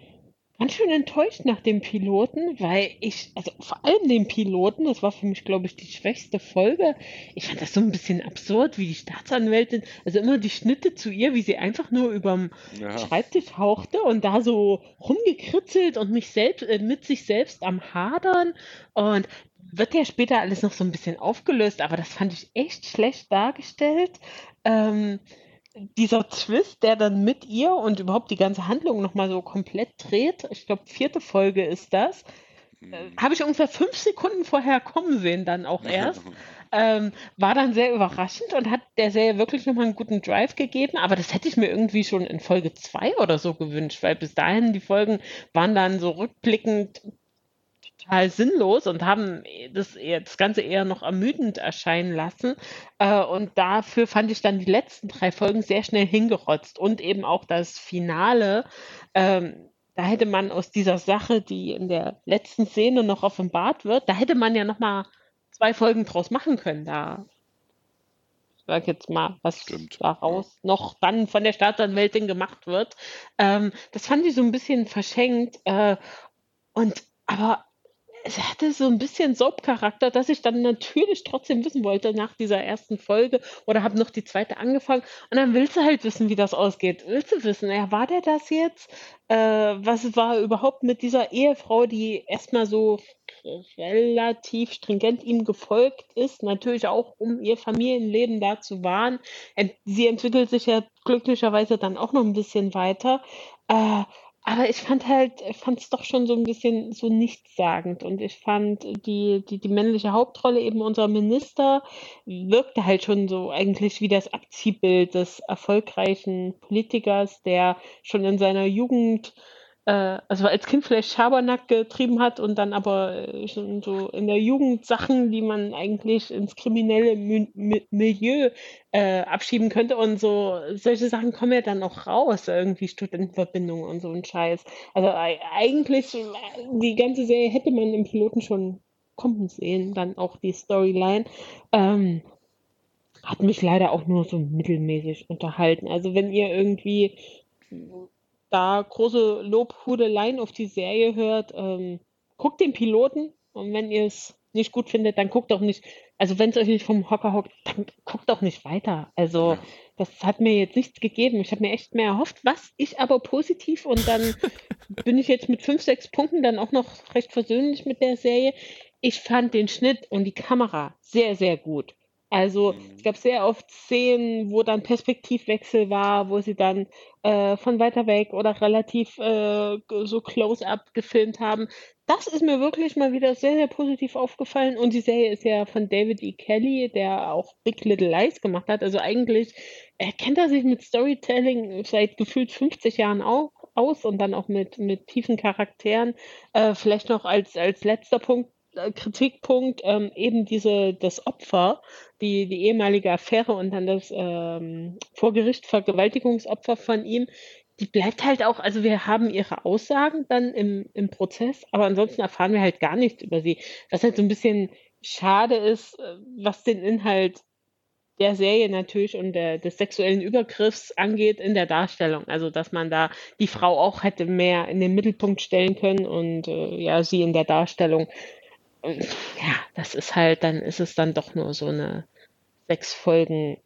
ganz schön enttäuscht nach dem Piloten, weil ich, also vor allem den Piloten, das war für mich, glaube ich, die schwächste Folge. Ich fand das so ein bisschen absurd, wie die Staatsanwältin, also immer die Schnitte zu ihr, wie sie einfach nur überm ja. Schreibtisch hauchte und da so rumgekritzelt und mich selbst, äh, mit sich selbst am Hadern. Und wird ja später alles noch so ein bisschen aufgelöst, aber das fand ich echt schlecht dargestellt. Ähm, dieser Twist, der dann mit ihr und überhaupt die ganze Handlung nochmal so komplett dreht, ich glaube, vierte Folge ist das, äh, habe ich ungefähr fünf Sekunden vorher kommen sehen, dann auch erst. ähm, war dann sehr überraschend und hat der Serie wirklich nochmal einen guten Drive gegeben, aber das hätte ich mir irgendwie schon in Folge zwei oder so gewünscht, weil bis dahin die Folgen waren dann so rückblickend total sinnlos und haben das, das Ganze eher noch ermüdend erscheinen lassen. Äh, und dafür fand ich dann die letzten drei Folgen sehr schnell hingerotzt und eben auch das Finale. Ähm, da hätte man aus dieser Sache, die in der letzten Szene noch offenbart wird, da hätte man ja noch mal zwei Folgen draus machen können. Da sag jetzt mal, was Stimmt. daraus noch dann von der Staatsanwältin gemacht wird. Ähm, das fand ich so ein bisschen verschenkt. Äh, und aber es hatte so ein bisschen Soap-Charakter, dass ich dann natürlich trotzdem wissen wollte nach dieser ersten Folge oder habe noch die zweite angefangen und dann willst du halt wissen, wie das ausgeht. Willst du wissen, ja, war der das jetzt? Äh, was war überhaupt mit dieser Ehefrau, die erstmal so relativ stringent ihm gefolgt ist, natürlich auch um ihr Familienleben da zu wahren. Sie entwickelt sich ja glücklicherweise dann auch noch ein bisschen weiter. Äh, aber ich fand halt fand es doch schon so ein bisschen so nichtssagend. Und ich fand die die die männliche Hauptrolle, eben unser Minister, wirkte halt schon so eigentlich wie das Abziehbild des erfolgreichen Politikers, der schon in seiner Jugend also als Kind vielleicht Schabernack getrieben hat und dann aber äh, schon so in der Jugend Sachen, die man eigentlich ins kriminelle Mi Milieu äh, abschieben könnte und so solche Sachen kommen ja dann auch raus, irgendwie Studentenverbindungen und so ein Scheiß. Also eigentlich äh, die ganze Serie hätte man im Piloten schon kommen sehen, dann auch die Storyline. Ähm, hat mich leider auch nur so mittelmäßig unterhalten. Also wenn ihr irgendwie da große Lobhudeleien auf die Serie hört, ähm, guckt den Piloten und wenn ihr es nicht gut findet, dann guckt auch nicht, also wenn es euch nicht vom Hocker hockt, dann guckt auch nicht weiter. Also das hat mir jetzt nichts gegeben. Ich habe mir echt mehr erhofft, was ich aber positiv und dann bin ich jetzt mit fünf, sechs Punkten dann auch noch recht versöhnlich mit der Serie. Ich fand den Schnitt und die Kamera sehr, sehr gut. Also mhm. es gab sehr oft Szenen, wo dann Perspektivwechsel war, wo sie dann äh, von weiter weg oder relativ äh, so close-up gefilmt haben. das ist mir wirklich mal wieder sehr, sehr positiv aufgefallen. Und die Serie ist ja von David E. Kelly, der auch Big Little Lies gemacht hat. Also eigentlich erkennt er sich mit Storytelling seit gefühlt 50 Jahren auch aus und dann auch mit, mit tiefen Charakteren. Äh, vielleicht noch als, als letzter Punkt, Kritikpunkt, ähm, eben diese, das Opfer, die, die ehemalige Affäre und dann das ähm, vor Gericht Vergewaltigungsopfer von ihm, die bleibt halt auch, also wir haben ihre Aussagen dann im, im Prozess, aber ansonsten erfahren wir halt gar nichts über sie. Was halt so ein bisschen schade ist, äh, was den Inhalt der Serie natürlich und der, des sexuellen Übergriffs angeht in der Darstellung. Also dass man da die Frau auch hätte mehr in den Mittelpunkt stellen können und äh, ja, sie in der Darstellung. Und, ja, das ist halt, dann ist es dann doch nur so eine sechs Folgen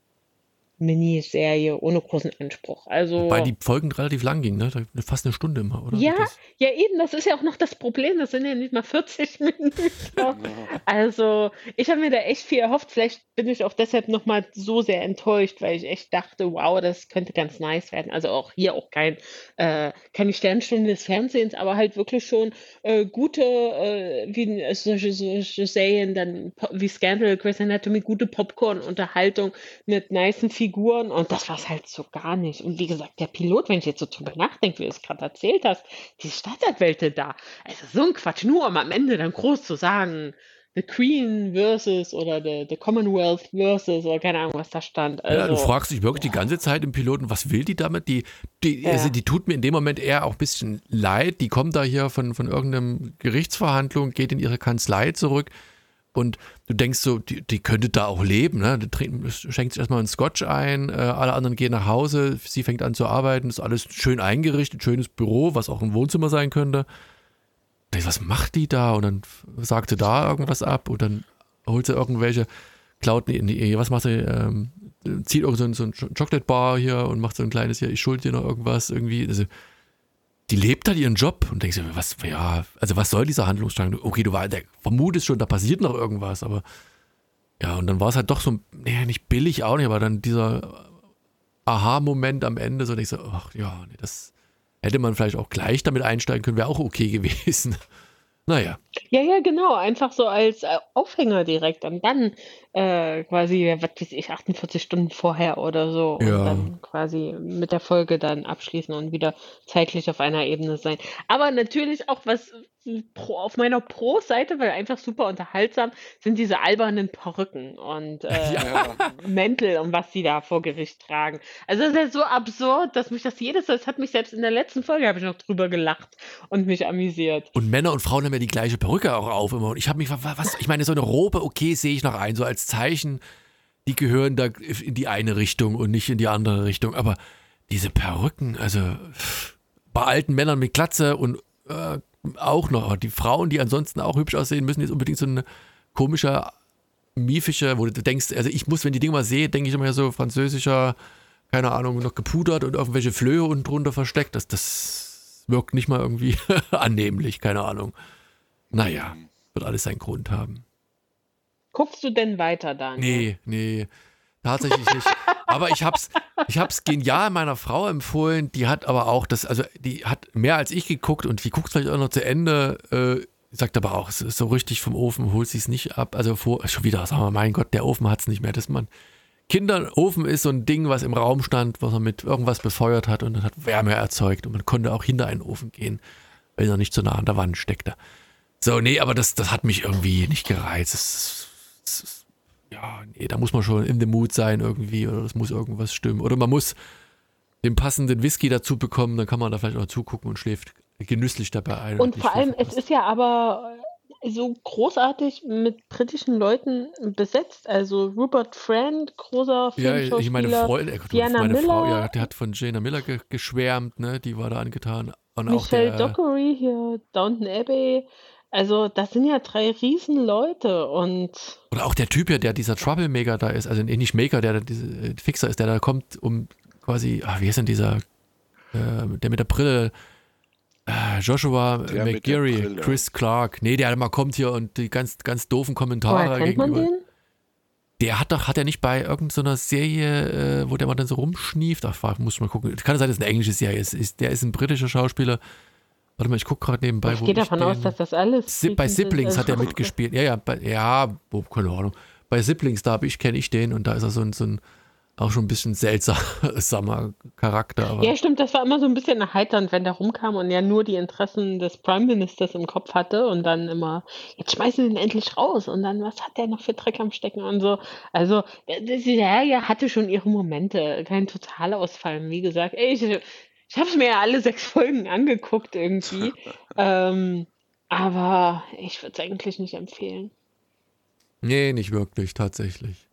Miniserie ohne großen Anspruch. Also, Weil die Folgen relativ lang gingen, ne? Fast eine Stunde immer, oder? ja, Das, ja eben, das ist ja auch noch das Problem. Das sind ja nicht mal 40 Minuten. Also ich habe mir da echt viel erhofft. Vielleicht bin ich auch deshalb nochmal so sehr enttäuscht, weil ich echt dachte, wow, das könnte ganz nice werden. Also auch hier auch kein, äh, keine Sternstunde des Fernsehens, aber halt wirklich schon äh, gute, äh, wie äh, solche, solche Serien, dann wie Scandal, Grey's Anatomy, gute Popcorn-Unterhaltung mit nicen Figuren und das war es halt so gar nicht. Und wie gesagt, der Pilot, wenn ich jetzt so drüber nachdenke, wie du es gerade erzählt hast, die Staatsanwälte da, also so ein Quatsch, nur um am Ende dann groß zu sagen, The Queen versus oder the, the Commonwealth versus oder keine Ahnung, was da stand. Also, ja, du fragst dich wirklich die ganze Zeit im Piloten, was will die damit? Die, die, Ja. also die tut mir in dem Moment eher auch ein bisschen leid. Die kommt da hier von, von irgendeinem Gerichtsverhandlung, geht in ihre Kanzlei zurück und du denkst so, die, die könnte da auch leben. Ne? Die trinkt, schenkt sich erstmal einen Scotch ein, äh, alle anderen gehen nach Hause, sie fängt an zu arbeiten, ist alles schön eingerichtet, schönes Büro, was auch ein Wohnzimmer sein könnte. Ich Was macht die da? Und dann sagt sie da irgendwas ab und dann holt sie irgendwelche, klaut, nee, was macht sie? Ähm, zieht irgend so ein, so ein Chocolate Bar hier und macht so ein kleines hier, ich schuld dir noch irgendwas irgendwie. Also, die lebt halt ihren Job und denkst dir, was, ja, also was soll dieser Handlungsstrang? Okay, du war, der vermutest schon, da passiert noch irgendwas, aber ja, und dann war es halt doch so, nee, nicht billig auch nicht, aber dann dieser Aha-Moment am Ende, so denkst du, ach ja, nee, das hätte man vielleicht auch gleich damit einsteigen können, wäre auch okay gewesen. Naja, Ja, ja, genau. Einfach so als äh, Aufhänger direkt und dann äh, quasi, was weiß ich, 48 Stunden vorher oder so und Ja. dann quasi mit der Folge dann abschließen und wieder zeitlich auf einer Ebene sein. Aber natürlich auch was pro, auf meiner Pro-Seite, weil einfach super unterhaltsam, sind diese albernen Perücken und äh, Ja. Mäntel und was sie da vor Gericht tragen. Also das ist ja so absurd, dass mich das jedes, das hat mich selbst in der letzten Folge, habe ich noch drüber gelacht und mich amüsiert. Und Männer und Frauen haben ja die gleiche Perücke auch auf immer. Und ich habe mich, wa- was, ich meine, so eine Robe, okay, sehe ich noch ein, so als Zeichen, die gehören da in die eine Richtung und nicht in die andere Richtung. Aber diese Perücken, also bei alten Männern mit Glatze und äh, auch noch, die Frauen, die ansonsten auch hübsch aussehen, müssen jetzt unbedingt so eine komische, miefische, wo du denkst, also ich muss, wenn die Dinge mal sehe, denke ich immer so französischer, keine Ahnung, noch gepudert und irgendwelche Flöhe unten drunter versteckt. Das, das wirkt nicht mal irgendwie annehmlich, keine Ahnung. Naja, wird alles seinen Grund haben. Guckst du denn weiter, Daniel? Nee, nee, tatsächlich nicht. Aber ich hab's, ich hab's genial meiner Frau empfohlen. Die hat aber auch das, also die hat mehr als ich geguckt und die guckt vielleicht auch noch zu Ende. Äh, sagt aber auch, es so richtig vom Ofen holt sie es nicht ab. Also vor, schon wieder, sagen wir, mein Gott, der Ofen hat's nicht mehr. Dass man Kinderofen ist so ein Ding, was im Raum stand, was man mit irgendwas befeuert hat und dann hat Wärme erzeugt und man konnte auch hinter einen Ofen gehen, wenn er nicht so nah an der Wand steckte. So, nee, aber das, das hat mich irgendwie nicht gereizt. Das, ja, nee, da muss man schon in the mood sein irgendwie oder es muss irgendwas stimmen. Oder man muss den passenden Whisky dazu bekommen, dann kann man da vielleicht auch zugucken und schläft genüsslich dabei ein. Und vor allem, es ist ja aber so großartig mit britischen Leuten besetzt. Also Rupert Friend, großer Ja, Filmschauspieler. ich meine Freundin, äh, Diana meine Frau, Miller. ja, der hat von Jana Miller ge geschwärmt, ne? Die war da angetan. Und auch Michelle Dockery hier, Downton Abbey. Also, das sind ja drei Riesen-Leute und Oder auch der Typ ja, der dieser Troublemaker da ist, also nee, nicht Maker, der da diese äh, Fixer ist, der da kommt, um quasi, ah, wie ist denn dieser, äh, der mit der Brille, äh, Joshua Der der McGarry. Chris Clark, nee, der mal kommt hier und die ganz, ganz doofen Kommentare woher kennt man gegenüber. den? Der hat doch, hat er nicht bei irgendeiner Serie, äh, wo der mal dann so rumschnieft, ach, muss ich mal gucken, kann sein, dass es eine englische Serie ist, ist der ist ein britischer Schauspieler Warte mal, ich gucke gerade nebenbei. Ich gehe davon aus, dass das alles. Si bei Siblings hat er mitgespielt. Ja, ja, bei, ja, wo, keine Ahnung. Bei Siblings, da kenne ich den und da ist er so ein, so ein auch schon ein bisschen seltsamer Charakter. Aber ja, stimmt, das war immer so ein bisschen erheiternd, wenn der rumkam und ja nur die Interessen des Prime Ministers im Kopf hatte und dann immer, jetzt schmeißen wir ihn endlich raus und dann, was hat der noch für Dreck am Stecken und so. Also, die Serie hatte schon ihre Momente, kein Totalausfall. Wie gesagt, ey, ich, ich habe es mir ja alle sechs Folgen angeguckt irgendwie. ähm, aber ich würde es eigentlich nicht empfehlen. Nee, nicht wirklich, tatsächlich.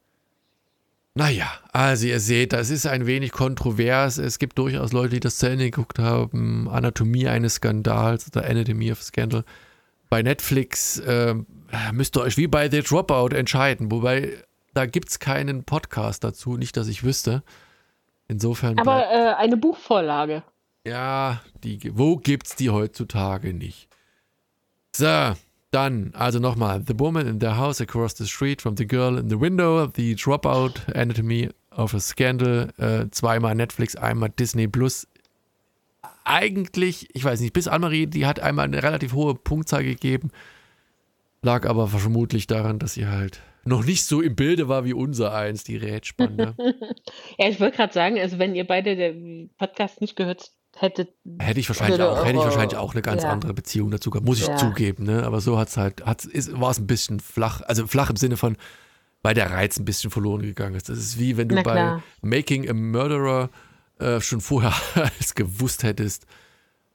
Naja, also ihr seht, das ist ein wenig kontrovers. Es gibt durchaus Leute, die das zu Ende geguckt haben. Anatomie eines Skandals oder Anatomy of Scandal. Bei Netflix äh, müsst ihr euch wie bei The Dropout entscheiden. Wobei, da gibt es keinen Podcast dazu, nicht, dass ich wüsste. Insofern. Aber äh, eine Buchvorlage. Ja, die, wo gibt's die heutzutage nicht? So, dann, also nochmal, The Woman in the House Across the Street from the Girl in the Window, The Dropout, Anatomy of a Scandal, äh, zweimal Netflix, einmal Disney Plus. Eigentlich, ich weiß nicht, bis Anne-Marie, die hat einmal eine relativ hohe Punktzahl gegeben, lag aber vermutlich daran, dass sie halt noch nicht so im Bilde war wie unser eins, die Rätspande. ja, ich wollte gerade sagen, also wenn ihr beide den Podcast nicht gehört hätte. Hätte ich wahrscheinlich auch, hätte ich wahrscheinlich auch eine ganz ja. andere Beziehung dazu gehabt, muss ich ja. zugeben, ne? Aber so hat's halt, hat's, ist, war es ein bisschen flach, also flach im Sinne von, weil der Reiz ein bisschen verloren gegangen ist. Das ist wie wenn du bei Making a Murderer äh, schon vorher alles gewusst hättest.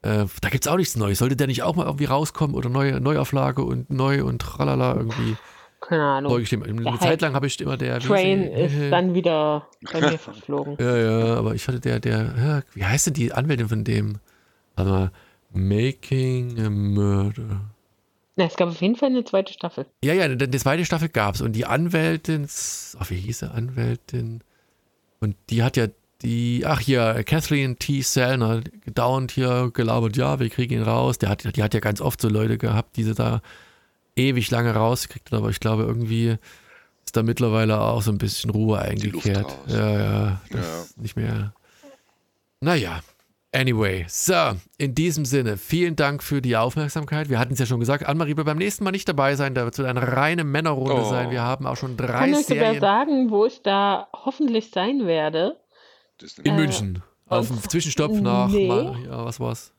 Äh, da gibt es auch nichts Neues. Sollte der nicht auch mal irgendwie rauskommen oder neue Neuauflage und neu und tralala irgendwie? Keine Ahnung. Eine Zeit lang habe ich immer der. Train ist dann wieder bei mir verflogen. Ja, ja, aber ich hatte der, der, wie heißt denn die Anwältin von dem? Warte mal, Making a Murder. Na, es gab auf jeden Fall eine zweite Staffel. Ja, ja, eine, eine zweite Staffel gab es. Und die Anwältin, ach, wie hieß sie, Anwältin? Und die hat ja die, ach hier, Kathleen T. Sellner, dauernd hier gelabert, ja, wir kriegen ihn raus. Der hat, die hat ja ganz oft so Leute gehabt, die sie da ewig lange rausgekriegt hat, aber ich glaube, irgendwie ist da mittlerweile auch so ein bisschen Ruhe eingekehrt. Ja, ja, das ja. nicht mehr. Naja, anyway. So, in diesem Sinne, vielen Dank für die Aufmerksamkeit. Wir hatten es ja schon gesagt, Anne-Marie wird beim nächsten Mal nicht dabei sein, da wird es eine reine Männerrunde oh. sein. Wir haben auch schon drei Kann Serien. ich sogar sagen, wo ich da hoffentlich sein werde? In äh, München. Auf dem Zwischenstopp nach, nee. mal, ja, was war's?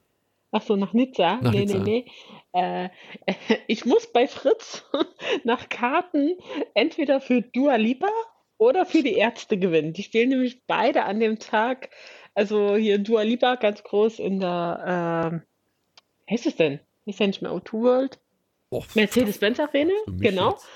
Ach so, nach Nizza? Nach nee, Nizza. nee, nee. Äh, ich muss bei Fritz nach Karten entweder für Dua Lipa oder für die Ärzte gewinnen. Die spielen nämlich beide an dem Tag. Also hier Dua Lipa ganz groß in der, äh, wie heißt es denn? Ist ja nicht mehr O2 World. Mercedes-Benz Arena, genau. Jetzt.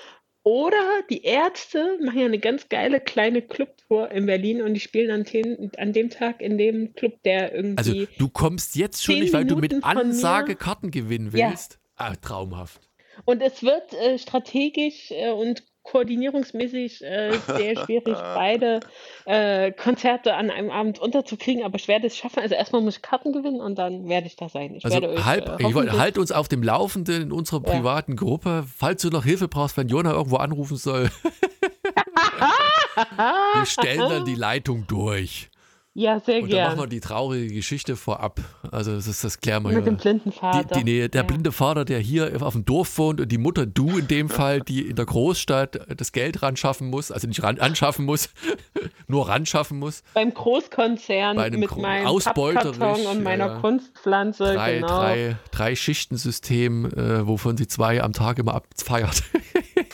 Oder die Ärzte machen ja eine ganz geile kleine Clubtour in Berlin und die spielen an, den, an dem Tag in dem Club, der irgendwie. Also du kommst jetzt schon nicht, weil du mit Ansage Karten gewinnen willst. Ja. Ah, traumhaft. Und es wird äh, strategisch äh, und koordinierungsmäßig äh, sehr schwierig, beide äh, Konzerte an einem Abend unterzukriegen, aber ich werde es schaffen. Also erstmal muss ich Karten gewinnen und dann werde ich da sein. Ich also werde euch, halb, äh, wollte, halt uns auf dem Laufenden in unserer privaten ja. Gruppe, falls du noch Hilfe brauchst, wenn Jona irgendwo anrufen soll. Wir stellen dann die Leitung durch. Ja, sehr gerne. Und dann machen wir die traurige Geschichte vorab. Also das, ist, das klären wir Mit ja. dem blinden Vater. Die, die, nee, der ja. blinde Vater, der hier auf dem Dorf wohnt und die Mutter, du in dem Fall, die in der Großstadt das Geld ran schaffen muss, also nicht ran, anschaffen muss, nur ran schaffen muss. Beim Großkonzern Bei mit meinem Pappkarton und meiner ja, Kunstpflanze. Drei, genau. drei, drei Schichtensystem, äh, wovon sie zwei am Tag immer abfeiert.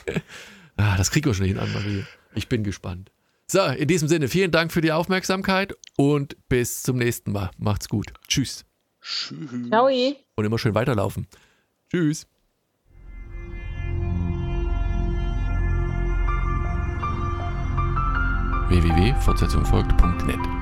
ah, das kriegen wir schon hin, Anne-Marie. Ich bin gespannt. So, in diesem Sinne, vielen Dank für die Aufmerksamkeit und bis zum nächsten Mal. Macht's gut. Tschüss. Tschüss. Ciao. Und immer schön weiterlaufen. Tschüss. www.fortsetzungfolgt.net